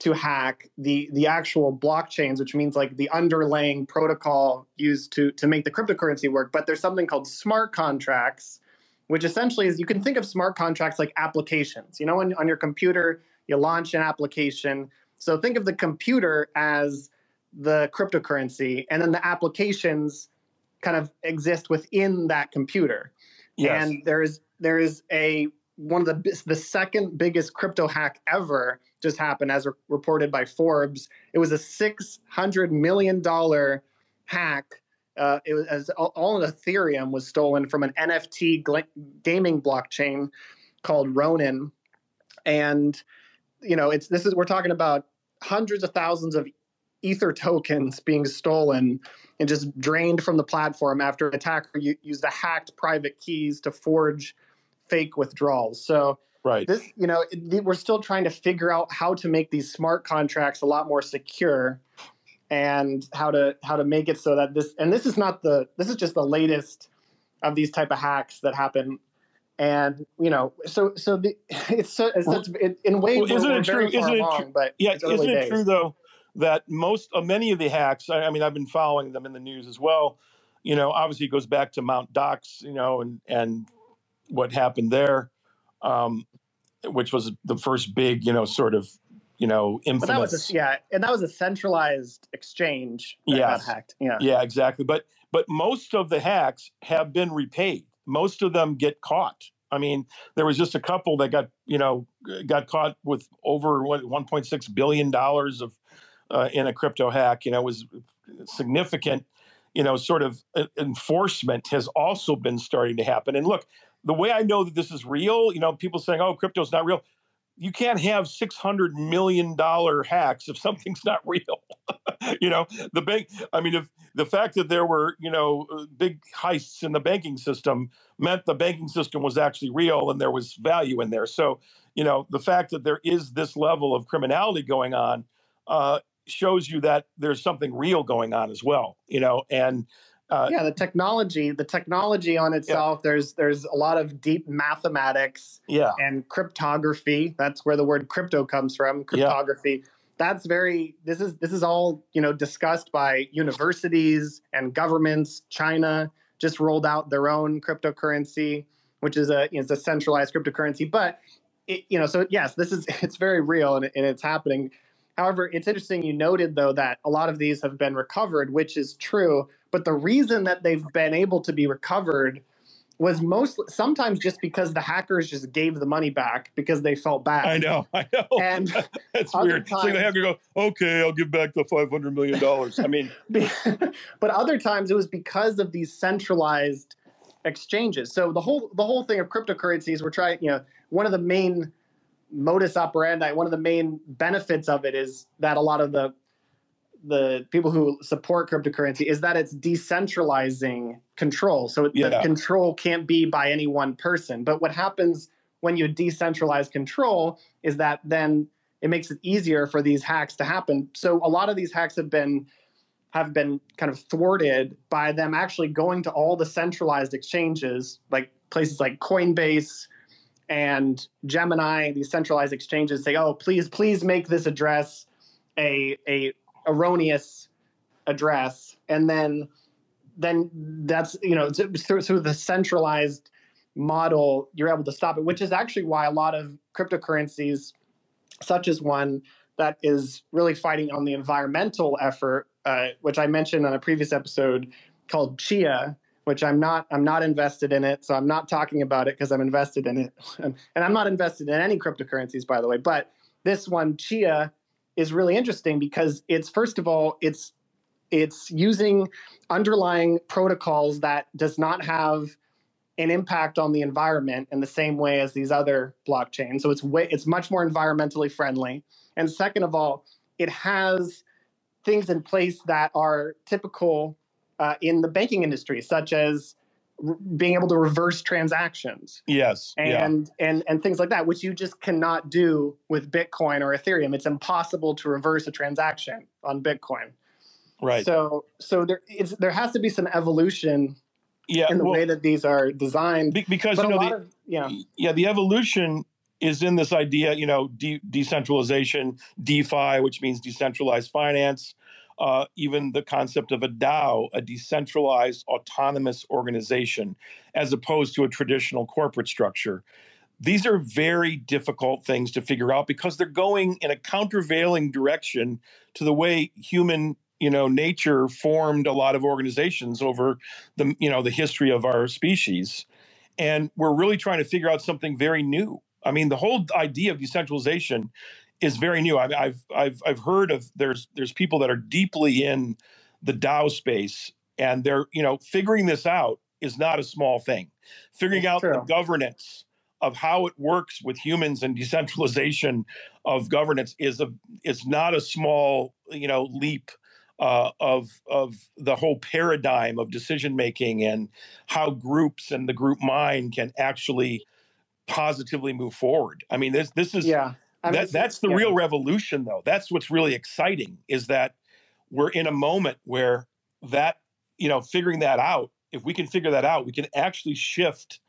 to hack the the actual blockchains which means like the underlying protocol used to to make the cryptocurrency work. But there's something called smart contracts which essentially is you can think of smart contracts like applications. You know when, on your computer you launch an application. So think of the computer as the cryptocurrency and then the applications kind of exist within that computer yes. and there's there is a one of the the second biggest crypto hack ever just happened, as re- reported by Forbes. It was a six hundred million dollar hack. Uh, it was as all, all of Ethereum was stolen from an NFT gl- gaming blockchain called Ronin, and you know it's this is we're talking about hundreds of thousands of ether tokens being stolen and just drained from the platform after an attacker used the hacked private keys to forge fake withdrawals. So right. this, you know, we're still trying to figure out how to make these smart contracts a lot more secure and how to how to make it so that this and this is not the this is just the latest of these type of hacks that happen and you know, so so the [laughs] it's so it's, Well- it, in ways well, isn't it true- isn't it true- but Yeah, isn't it days. true though that most uh, many of the hacks? I, I mean, I've been following them in the news as well. You know, obviously it goes back to Mount Gox, you know, and and what happened there, um, which was the first big, you know, sort of, you know, But that was infamous. a, yeah, and that was a centralized exchange that Yes. got hacked. Yeah. Yeah, exactly. But but most of the hacks have been repaid. Most of them get caught. I mean, there was just a couple that got you know got caught with over what 1.6 billion dollars of uh, in a crypto hack. You know, was significant. You know, sort of uh, enforcement has also been starting to happen. And look, the way I know that this is real, you know, people saying, "Oh, crypto's not real." You can't have six hundred million dollar hacks if something's not real. [laughs] you know, the bank. I mean, if the fact that there were you know uh, big heists in the banking system meant the banking system was actually real and there was value in there. So you know, the fact that there is this level of criminality going on uh, shows you that there's something real going on as well. You know, and uh, yeah, the technology, the technology on itself, there's there's a lot of deep mathematics yeah, and cryptography. That's where the word crypto comes from. Cryptography. That's very this is this is all, you know, discussed by universities and governments. China just rolled out their own cryptocurrency, which is a you know, it's a centralized cryptocurrency. But it, you know, so yes, this is [laughs] it's very real and, and it's happening. However, it's interesting you noted though that a lot of these have been recovered, which is true. But the reason that they've been able to be recovered was mostly sometimes just because the hackers just gave the money back because they felt bad. I know, I know. And [laughs] That's weird. It's like the times- hacker go, okay, I'll give back the five hundred million dollars. I mean, [laughs] but other times it was because of these centralized exchanges. So the whole the whole thing of cryptocurrencies, we're trying, you know, one of the main modus operandi, one of the main benefits of it is that a lot of the the people who support cryptocurrency is that it's decentralizing control. So it, the control can't be by any one person. But what happens when you decentralize control is that then it makes it easier for these hacks to happen. So a lot of these hacks have been have been kind of thwarted by them actually going to all the centralized exchanges, like places like Coinbase and Gemini, these centralized exchanges say, "Oh, please, please make this address a a erroneous address," and then then that's you know through, through the centralized model, you're able to stop it, which is actually why a lot of cryptocurrencies, such as one that is really fighting on the environmental effort, uh, which I mentioned on a previous episode called Chia, which I'm not I'm not invested in it, so I'm not talking about it because I'm invested in it, [laughs] and I'm not invested in any cryptocurrencies, by the way. But this one, Chia, is really interesting because it's first of all it's it's using underlying protocols that does not have an impact on the environment in the same way as these other blockchains. So it's way it's much more environmentally friendly. And second of all, it has things in place that are typical uh, in the banking industry, such as r- being able to reverse transactions yes, yeah, and and and things like that, which you just cannot do with Bitcoin or Ethereum. It's impossible to reverse a transaction on Bitcoin. right. So so there it's, there has to be some evolution yeah, in the well, way that these are designed. be- because But you know the, of yeah yeah the evolution is in this idea you know de- decentralization defi which means decentralized finance uh, even the concept of a dao a decentralized autonomous organization as opposed to a traditional corporate structure these are very difficult things to figure out because they're going in a countervailing direction to the way human you know nature formed a lot of organizations over the you know the history of our species and we're really trying to figure out something very new. I mean, the whole idea of decentralization is very new. I, I've I've I've heard of there's there's people that are deeply in the DAO space, and they're you know figuring this out is not a small thing. Figuring It's out the governance of how it works with humans and [laughs] decentralization of governance is a is not a small you know leap uh, of of the whole paradigm of decision making and how groups and the group mind can actually positively move forward. I mean, this this is yeah. That, that's the yeah. real revolution, though. That's what's really exciting is that we're in a moment where that you know figuring that out. If we can figure that out, we can actually shift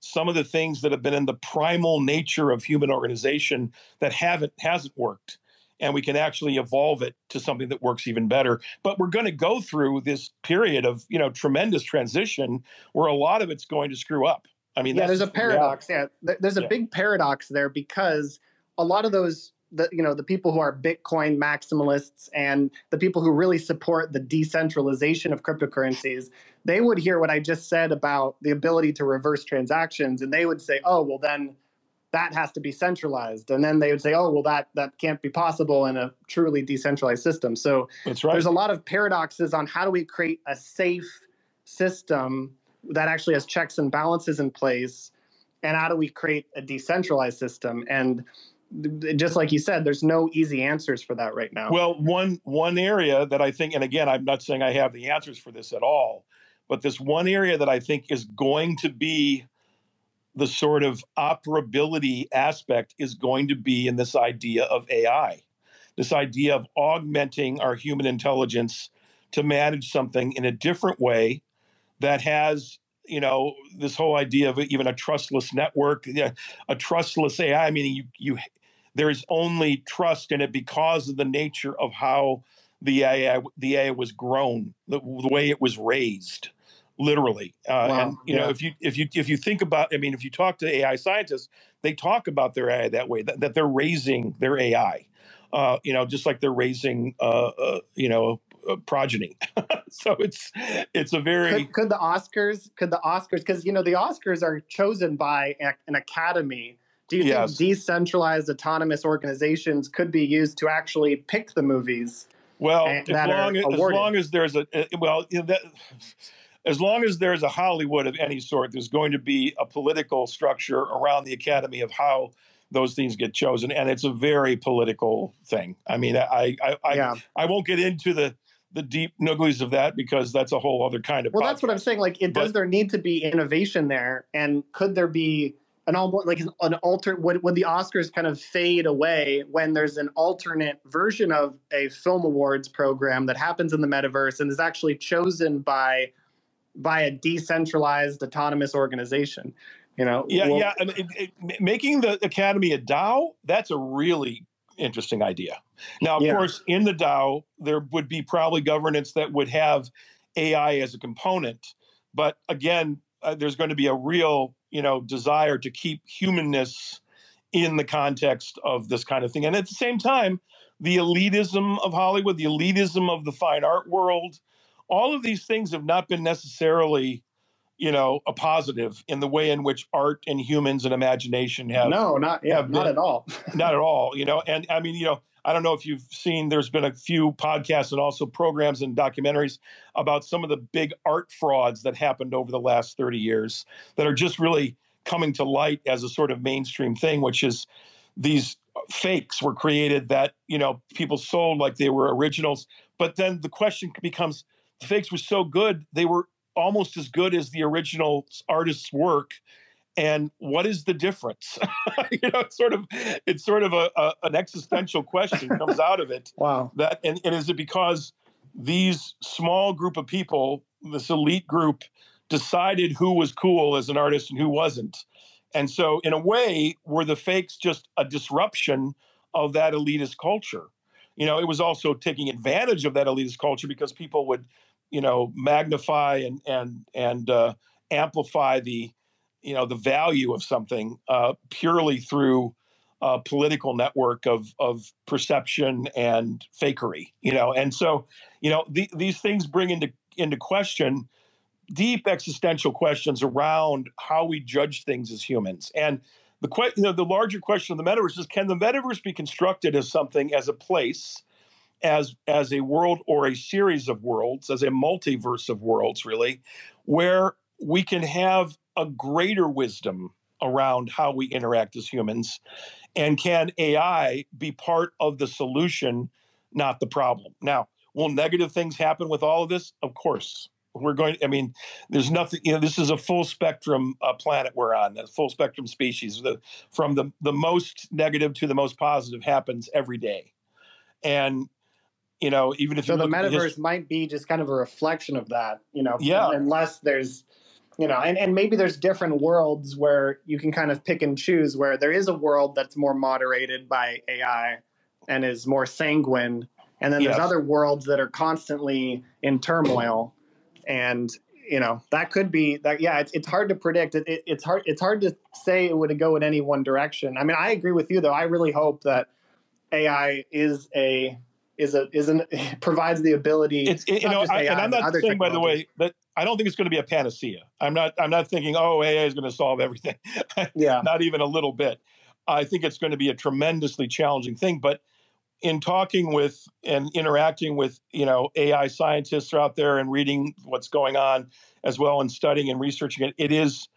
some of the things that have been in the primal nature of human organization that haven't hasn't worked and we can actually evolve it to something that works even better but we're going to go through this period of you know tremendous transition where a lot of it's going to screw up i mean yeah there's a paradox yeah, yeah. there's a yeah. big paradox there because a lot of those the you know the people who are bitcoin maximalists and the people who really support the decentralization of cryptocurrencies they would hear what i just said about the ability to reverse transactions and they would say oh well then that has to be centralized. And then they would say oh well that that can't be possible in a truly decentralized system. So That's right. there's a lot of paradoxes on how do we create a safe system that actually has checks and balances in place and how do we create a decentralized system? And just like you said there's no easy answers for that right now. Well one one area that i think and again i'm not saying i have the answers for this at all but this one area that i think is going to be the sort of operability aspect is going to be in this idea of AI, this idea of augmenting our human intelligence to manage something in a different way that has you know this whole idea of even a trustless network a trustless ai meaning you you there's only trust in it because of the nature of how the AI the AI was grown, the, the way it was raised literally. Uh, wow. And you yeah. know, if you if you if you think about, I mean, if you talk to AI scientists, they talk about their AI that way, that, that they're raising their AI. Uh, you know, just like they're raising, uh, uh you know, Uh, progeny. [laughs] so it's it's a very could, could the Oscars could the Oscars because you know the Oscars are chosen by an academy. Do you yes. think decentralized autonomous organizations could be used to actually pick the movies? Well, as long, as, as long as there's a well, you know, that as long as there's a Hollywood of any sort, there's going to be a political structure around the Academy of how those things get chosen, and it's a very political thing. I mean, I I I, yeah. I, I won't get into the the deep nooglies of that because that's a whole other kind of. Well, podcast. that's what I'm saying. Like, it, but, does there need to be innovation there, and could there be an almost like an, alter? Would, would the Oscars kind of fade away when there's an alternate version of a film awards program that happens in the metaverse and is actually chosen by by a decentralized autonomous organization you know yeah well, yeah I mean, it, it, making the academy a dao that's a really interesting idea. Now of yeah. course in the dao there would be probably governance that would have ai as a component. But again uh, there's going to be a real you know desire to keep humanness in the context of this kind of thing. And at the same time the elitism of hollywood the elitism of the fine art world all of these things have not been necessarily you know a positive in the way in which art and humans and imagination have no not yeah not at all. [laughs] not at all you know and i mean you know i don't know if you've seen there's been a few podcasts and also programs and documentaries about some of the big art frauds that happened over the last 30 years that are just really coming to light as a sort of mainstream thing which is these fakes were created that you know people sold like they were originals but then the question becomes the fakes were so good they were almost as good as the original artist's work and what is the difference? [laughs] You know it's sort of it's sort of a, a an existential question comes [laughs] out of it wow. that and, and is it because these small group of people this elite group decided who was cool as an artist and who wasn't? And so in a way were the fakes just a disruption of that elitist culture? You know it was also taking advantage of that elitist culture because people would you know magnify and and and uh, amplify the you know the value of something uh, purely through a political network of of perception and fakery you know? And so you know the, these things bring into into question deep existential questions around how we judge things as humans. And the que- you know the larger question of the metaverse is can the metaverse be constructed as something as a place as as a world or a series of worlds, as a multiverse of worlds, really, where we can have a greater wisdom around how we interact as humans, and can AI be part of the solution, not the problem? Now, will negative things happen with all of this? Of course. We're going. I mean, there's nothing. You know, this is a full spectrum uh, planet we're on. A full spectrum species. The, from the the most negative to the most positive happens every day, and you know, even if so, the metaverse might be just kind of a reflection of that. You know, yeah. Unless there's you know, and, and maybe there's different worlds where you can kind of pick and choose where there is a world that's more moderated by AI and is more sanguine. And then Yes. there's other worlds that are constantly in turmoil. And, you know, that could be that, yeah, it's, it's hard to predict. It, it, it's hard, it's hard to say it would go in any one direction. I mean, I agree with you though. I really hope that AI is a, is a, is an, [laughs] provides the ability. It's you know, I, and I'm not saying, by the way, that I don't think it's going to be a panacea. I'm not. I'm not thinking, oh, AI is going to solve everything. [laughs] Yeah. not even a little bit. I think it's going to be a tremendously challenging thing. But in talking with and interacting with you know AI scientists out there and reading what's going on as well and studying and researching it, it is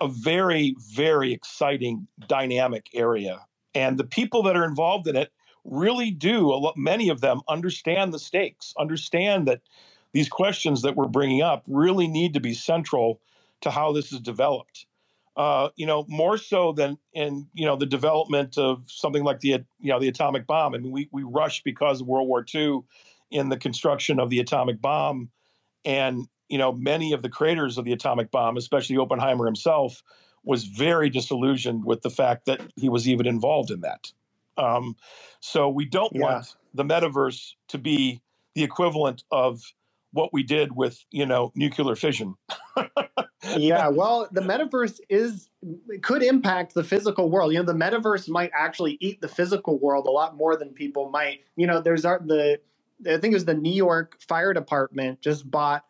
a very very exciting dynamic area. And the people that are involved in it really do a lot. Many of them understand the stakes, understand that these questions that we're bringing up really need to be central to how this is developed uh, you know, more so than in you know the development of something like the you know the atomic bomb. I mean, we we rushed because of World War II in the construction of the atomic bomb, and you know many of the creators of the atomic bomb, especially Oppenheimer himself, was very disillusioned with the fact that he was even involved in that. Um, so we don't Yeah. want the metaverse to be the equivalent of what we did with you know nuclear fission. yeah [laughs] well the metaverse is could impact the physical world you know the metaverse might actually eat the physical world a lot more than people might you know there's our, the i think it was the new york fire department just bought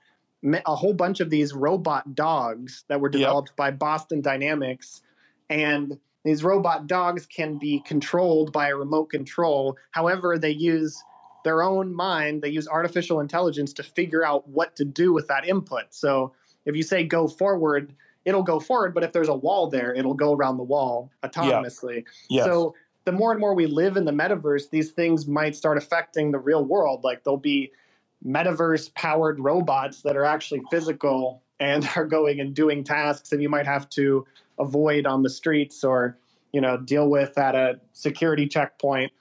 a whole bunch of these robot dogs that were Yep. developed by boston dynamics and these robot dogs can be controlled by a remote control however they use their own mind they use artificial intelligence to figure out what to do with that input so if you say go forward, it'll go forward. But if there's a wall there, it'll go around the wall autonomously. Yes. So the more and more we live in the metaverse, these things might start affecting the real world. Like there'll be metaverse powered robots that are actually physical and [laughs] are going and doing tasks and you might have to avoid on the streets or you know deal with at a security checkpoint.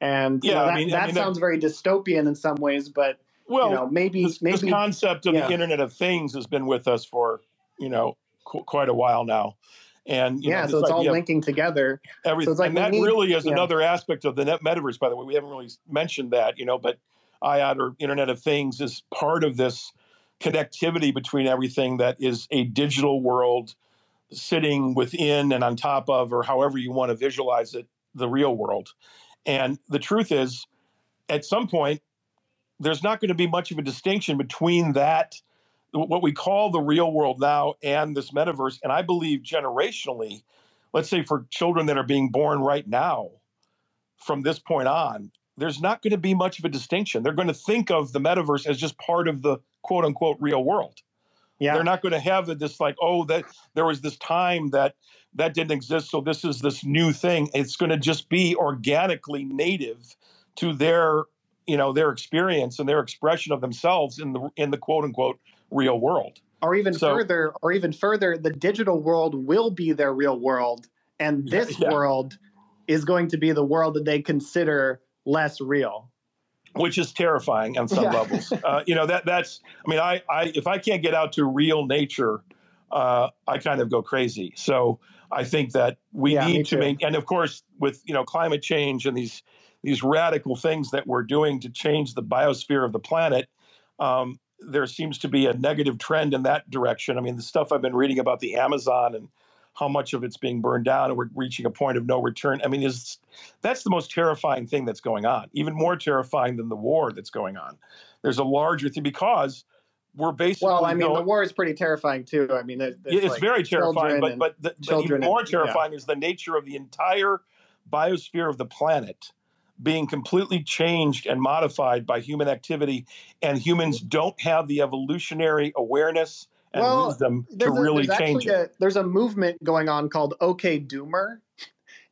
And you Yeah, know, I that, I that mean, that- sounds very dystopian in some ways, but well, you know maybe this, maybe this concept of yeah. the Internet of Things has been with us for you know qu- quite a while now, and you yeah. know, so it's all linking together. everything. it's like and that need- really is yeah. another aspect of the net metaverse. By the way, we haven't really mentioned that, you know, but IOT or Internet of Things is part of this connectivity between everything that is a digital world sitting within and on top of, or however you want to visualize it, the real world. And the truth is, at some point, there's not going to be much of a distinction between that, what we call the real world now, and this metaverse. And I believe generationally, let's say for children that are being born right now, from this point on, there's not going to be much of a distinction. They're going to think of the metaverse as just part of the quote unquote real world. Yeah. They're not going to have this like, oh, that there was this time that that didn't exist, so this is this new thing. It's going to just be organically native to their, you know, their experience and their expression of themselves in the in the quote unquote real world. or even So- further or even further the digital world will be their real world and [laughs] this yeah. world is going to be the world that they consider less real which is terrifying on some Yeah. levels. [laughs] Uh, you know that that's. I mean, I, I if I can't get out to real nature, uh, I kind of go crazy. So I think that we Yeah, need to make, and of course, with you know climate change and these these radical things that we're doing to change the biosphere of the planet. Um, there seems to be a negative trend in that direction. I mean, the stuff I've been reading about the Amazon and how much of it's being burned down, and we're reaching a point of no return. I mean, is that's the most terrifying thing that's going on, even more terrifying than the war that's going on. There's a larger thing because we're basically well i mean the war is pretty terrifying too i mean Yeah, it's like very terrifying, but but, the, but even children and- more yeah. terrifying is the nature of the entire biosphere of the planet being completely changed and modified by human activity, and humans don't have the evolutionary awareness and Well, wisdom to there's a, really change actually it. a, there's a movement going on called OK Doomer,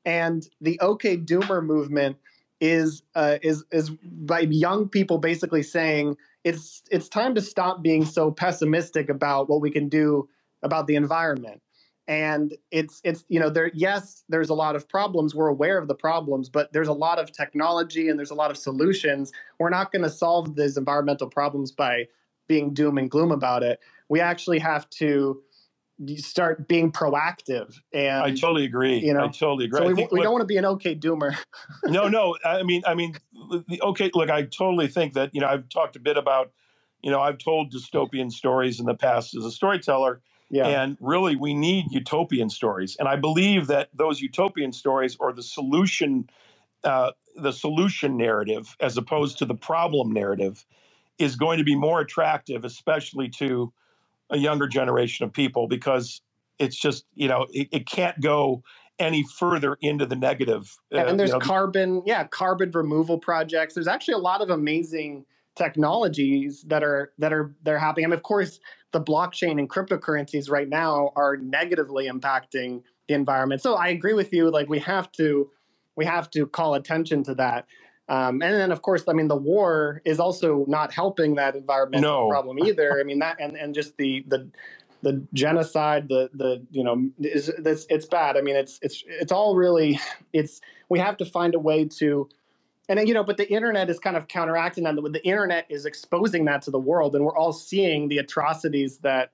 and the OK Doomer movement is uh, is is by young people basically saying it's it's time to stop being so pessimistic about what we can do about the environment. And it's it's you know there yes there's a lot of problems we're aware of the problems but there's a lot of technology and there's a lot of solutions we're not going to solve these environmental problems by being doom and gloom about it we actually have to start being proactive. And I totally agree. You know, I totally agree. So we, think, we look, don't want to be an okay doomer. [laughs] no, no. [laughs] I mean, I mean, the, okay. Look, I totally think that you know I've talked a bit about, you know, I've told dystopian stories in the past as a storyteller, yeah. and really we need utopian stories. And I believe that those utopian stories are the solution, uh, the solution narrative as opposed to the problem narrative, is going to be more attractive, especially to a younger generation of people because it's just you know it, it can't go any further into the negative. Uh, yeah, and there's you know, carbon, yeah, carbon removal projects. There's actually a lot of amazing technologies that are that are they're happening. I mean, of course, the blockchain and cryptocurrencies right now are negatively impacting the environment. So I agree with you. Like we have to we have to call attention to that. Um, and then, of course, I mean, the war is also not helping that environmental No. problem either. I mean, that and, and just the the the genocide, the the you know, is this it's bad. I mean, it's it's it's all really it's we have to find a way to. And then, you know, but the internet is kind of counteracting that. The internet is exposing that to the world, and we're all seeing the atrocities that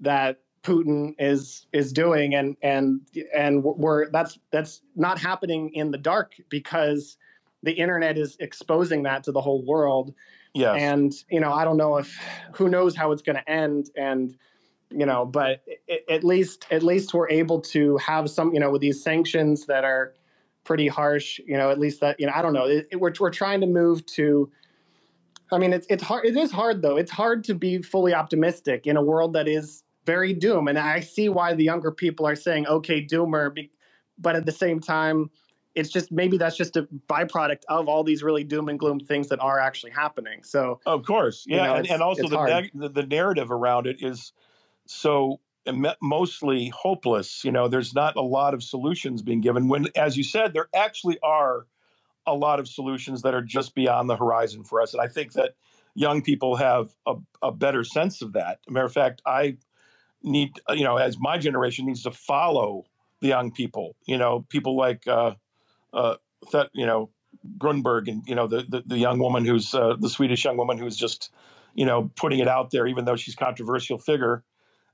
that Putin is is doing, and and and we're that's that's not happening in the dark because the internet is exposing that to the whole world. Yeah. And you know, I don't know if who knows how it's going to end, and you know, but at least at least we're able to have some, you know, with these sanctions that are pretty harsh. You know, at least that you know, I don't know. It, it- we're we're trying to move to. I mean, it's it's hard. It is hard though. It's hard to be fully optimistic in a world that is very doom. And I see why the younger people are saying, "Okay, doomer," but at the same time, it's just maybe that's just a byproduct of all these really doom and gloom things that are actually happening. So Of course, You yeah, know, and, and also the, neg- the the narrative around it is so mostly hopeless. You know, there's not a lot of solutions being given. When, as you said, there actually are a lot of solutions that are just beyond the horizon for us, and I think that young people have a, a better sense of that. matter of fact, I need, you know, as my generation needs to follow the young people. You know, people like, uh, uh, that, you know, Thunberg and you know the the, the young woman who's uh, the Swedish young woman who's just you know putting it out there, even though she's a controversial figure.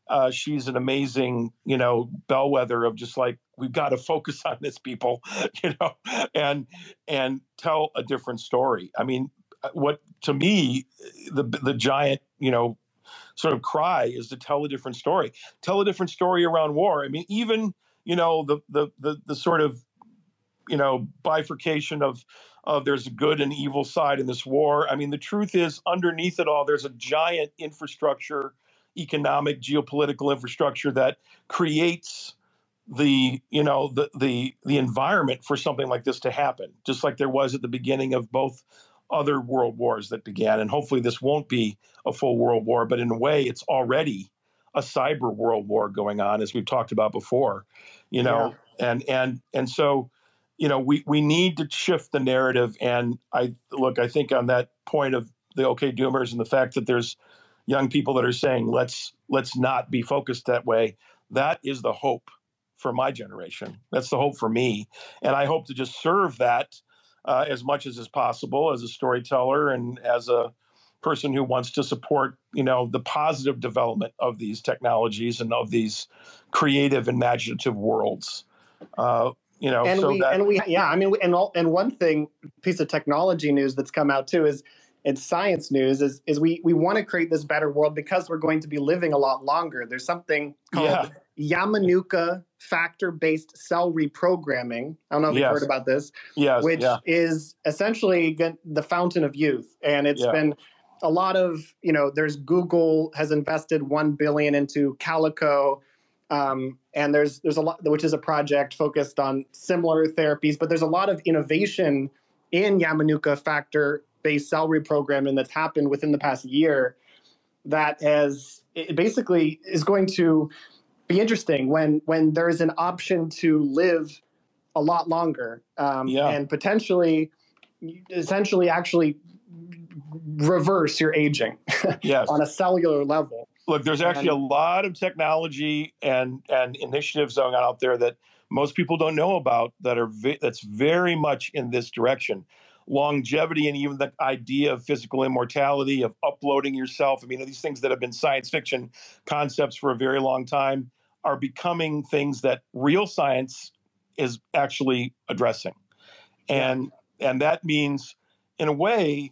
Uh, she's an amazing you know bellwether of just like we've got to focus on this people, [laughs] you know, and and tell a different story. I mean, uh, what to me the the giant you know sort of cry is to tell a different story, tell a different story around war. I mean, even you know the the the, the sort of you know bifurcation of of there's a good and evil side in this war. I mean, the truth is, underneath it all, there's a giant infrastructure, economic, geopolitical infrastructure that creates the you know the the the environment for something like this to happen. Just like there was at the beginning of both other world wars that began, and hopefully this won't be a full world war, but in a way, it's already a cyber world war going on, as we've talked about before. You know, and and and so you know we we need to shift the narrative and i look i think on that point of the okay doomers and the fact that there's young people that are saying let's let's not be focused that way that is the hope for my generation. That's the hope for me and i hope to just serve that uh, as much as is possible as a storyteller and as a person who wants to support you know the positive development of these technologies and of these creative imaginative worlds. Uh, you know and so we that and we [laughs] yeah i mean we- and all, and one thing piece of technology news that's come out too is it's science news is is we we want to create this better world because we're going to be living a lot longer. There's something called Yamanaka factor based cell reprogramming. I don't know if you've heard about this yes which yeah. is essentially the fountain of youth. And it's Yeah. been a lot of you know there's google has invested 1 billion into calico um, and there's there's a lot which is a project focused on similar therapies but there's a lot of innovation in yamanaka factor based cell reprogramming that's happened within the past year that has it basically is going to be interesting when when there is an option to live a lot longer. Um, Yeah. and potentially essentially actually reverse your aging yes. [laughs] on a cellular level look there's actually a lot of technology and and initiatives going on out there that most people don't know about that are ve- that's very much in this direction longevity and even the idea of physical immortality of uploading yourself i mean these things that have been science fiction concepts for a very long time are becoming things that real science is actually addressing. And and that means in a way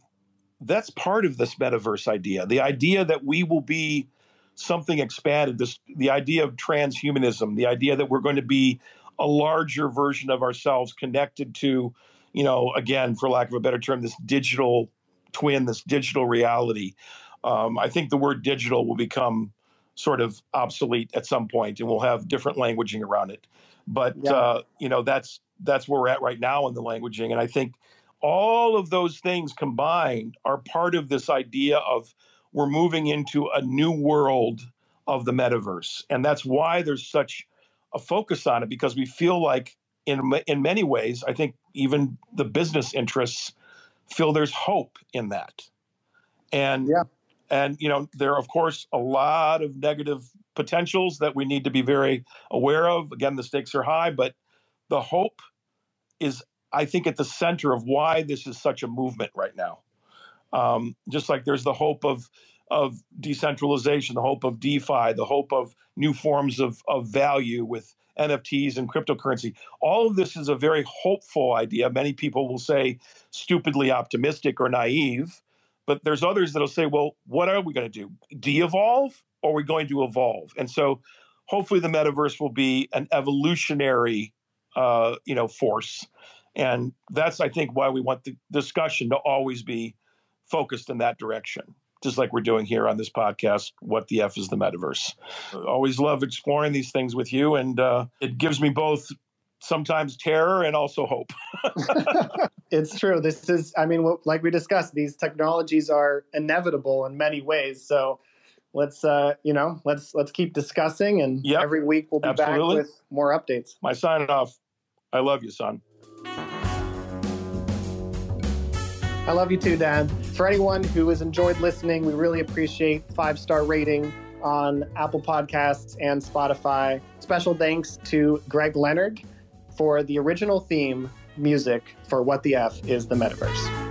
that's part of this metaverse idea. The idea that we will be something expanded, this the idea of transhumanism, the idea that we're going to be a larger version of ourselves connected to, you know, again, for lack of a better term, this digital twin, this digital reality. Um, I think the word digital will become sort of obsolete at some point, and we'll have different languaging around it. But yeah. uh, you know, that's that's where we're at right now in the languaging, and I think all of those things combined are part of this idea of we're moving into a new world of the metaverse, and that's why there's such a focus on it because we feel like in in many ways, I think even the business interests feel there's hope in that, and yeah. and you know there are of course a lot of negative potentials that we need to be very aware of. Again, the stakes are high, but the hope is I think at the center of why this is such a movement right now. Um, just like there's the hope of of decentralization, the hope of DeFi, the hope of new forms of, of value with NFTs and cryptocurrency. All of this is a very hopeful idea. Many people will say stupidly optimistic or naive, but there's others that'll say, well, what are we going to do? De evolve or are we going to evolve? And so hopefully the metaverse will be an evolutionary uh, you know, force. And that's, I think, why we want the discussion to always be focused in that direction just like we're doing here on this podcast, What the F is the Metaverse? always love exploring these things with you, and uh, it gives me both sometimes terror and also hope. [laughs] it's true. This is, I mean, like we discussed, these technologies are inevitable in many ways. So let's, uh, you know, let's let's keep discussing, and yep. every week we'll be Absolutely. back with more updates. My sign off. I love you, son. I love you too, Dan. For anyone who has enjoyed listening, we really appreciate five star rating on Apple Podcasts and Spotify. Special thanks to Gregg Leonard for the original theme music for What the F is the Metaverse.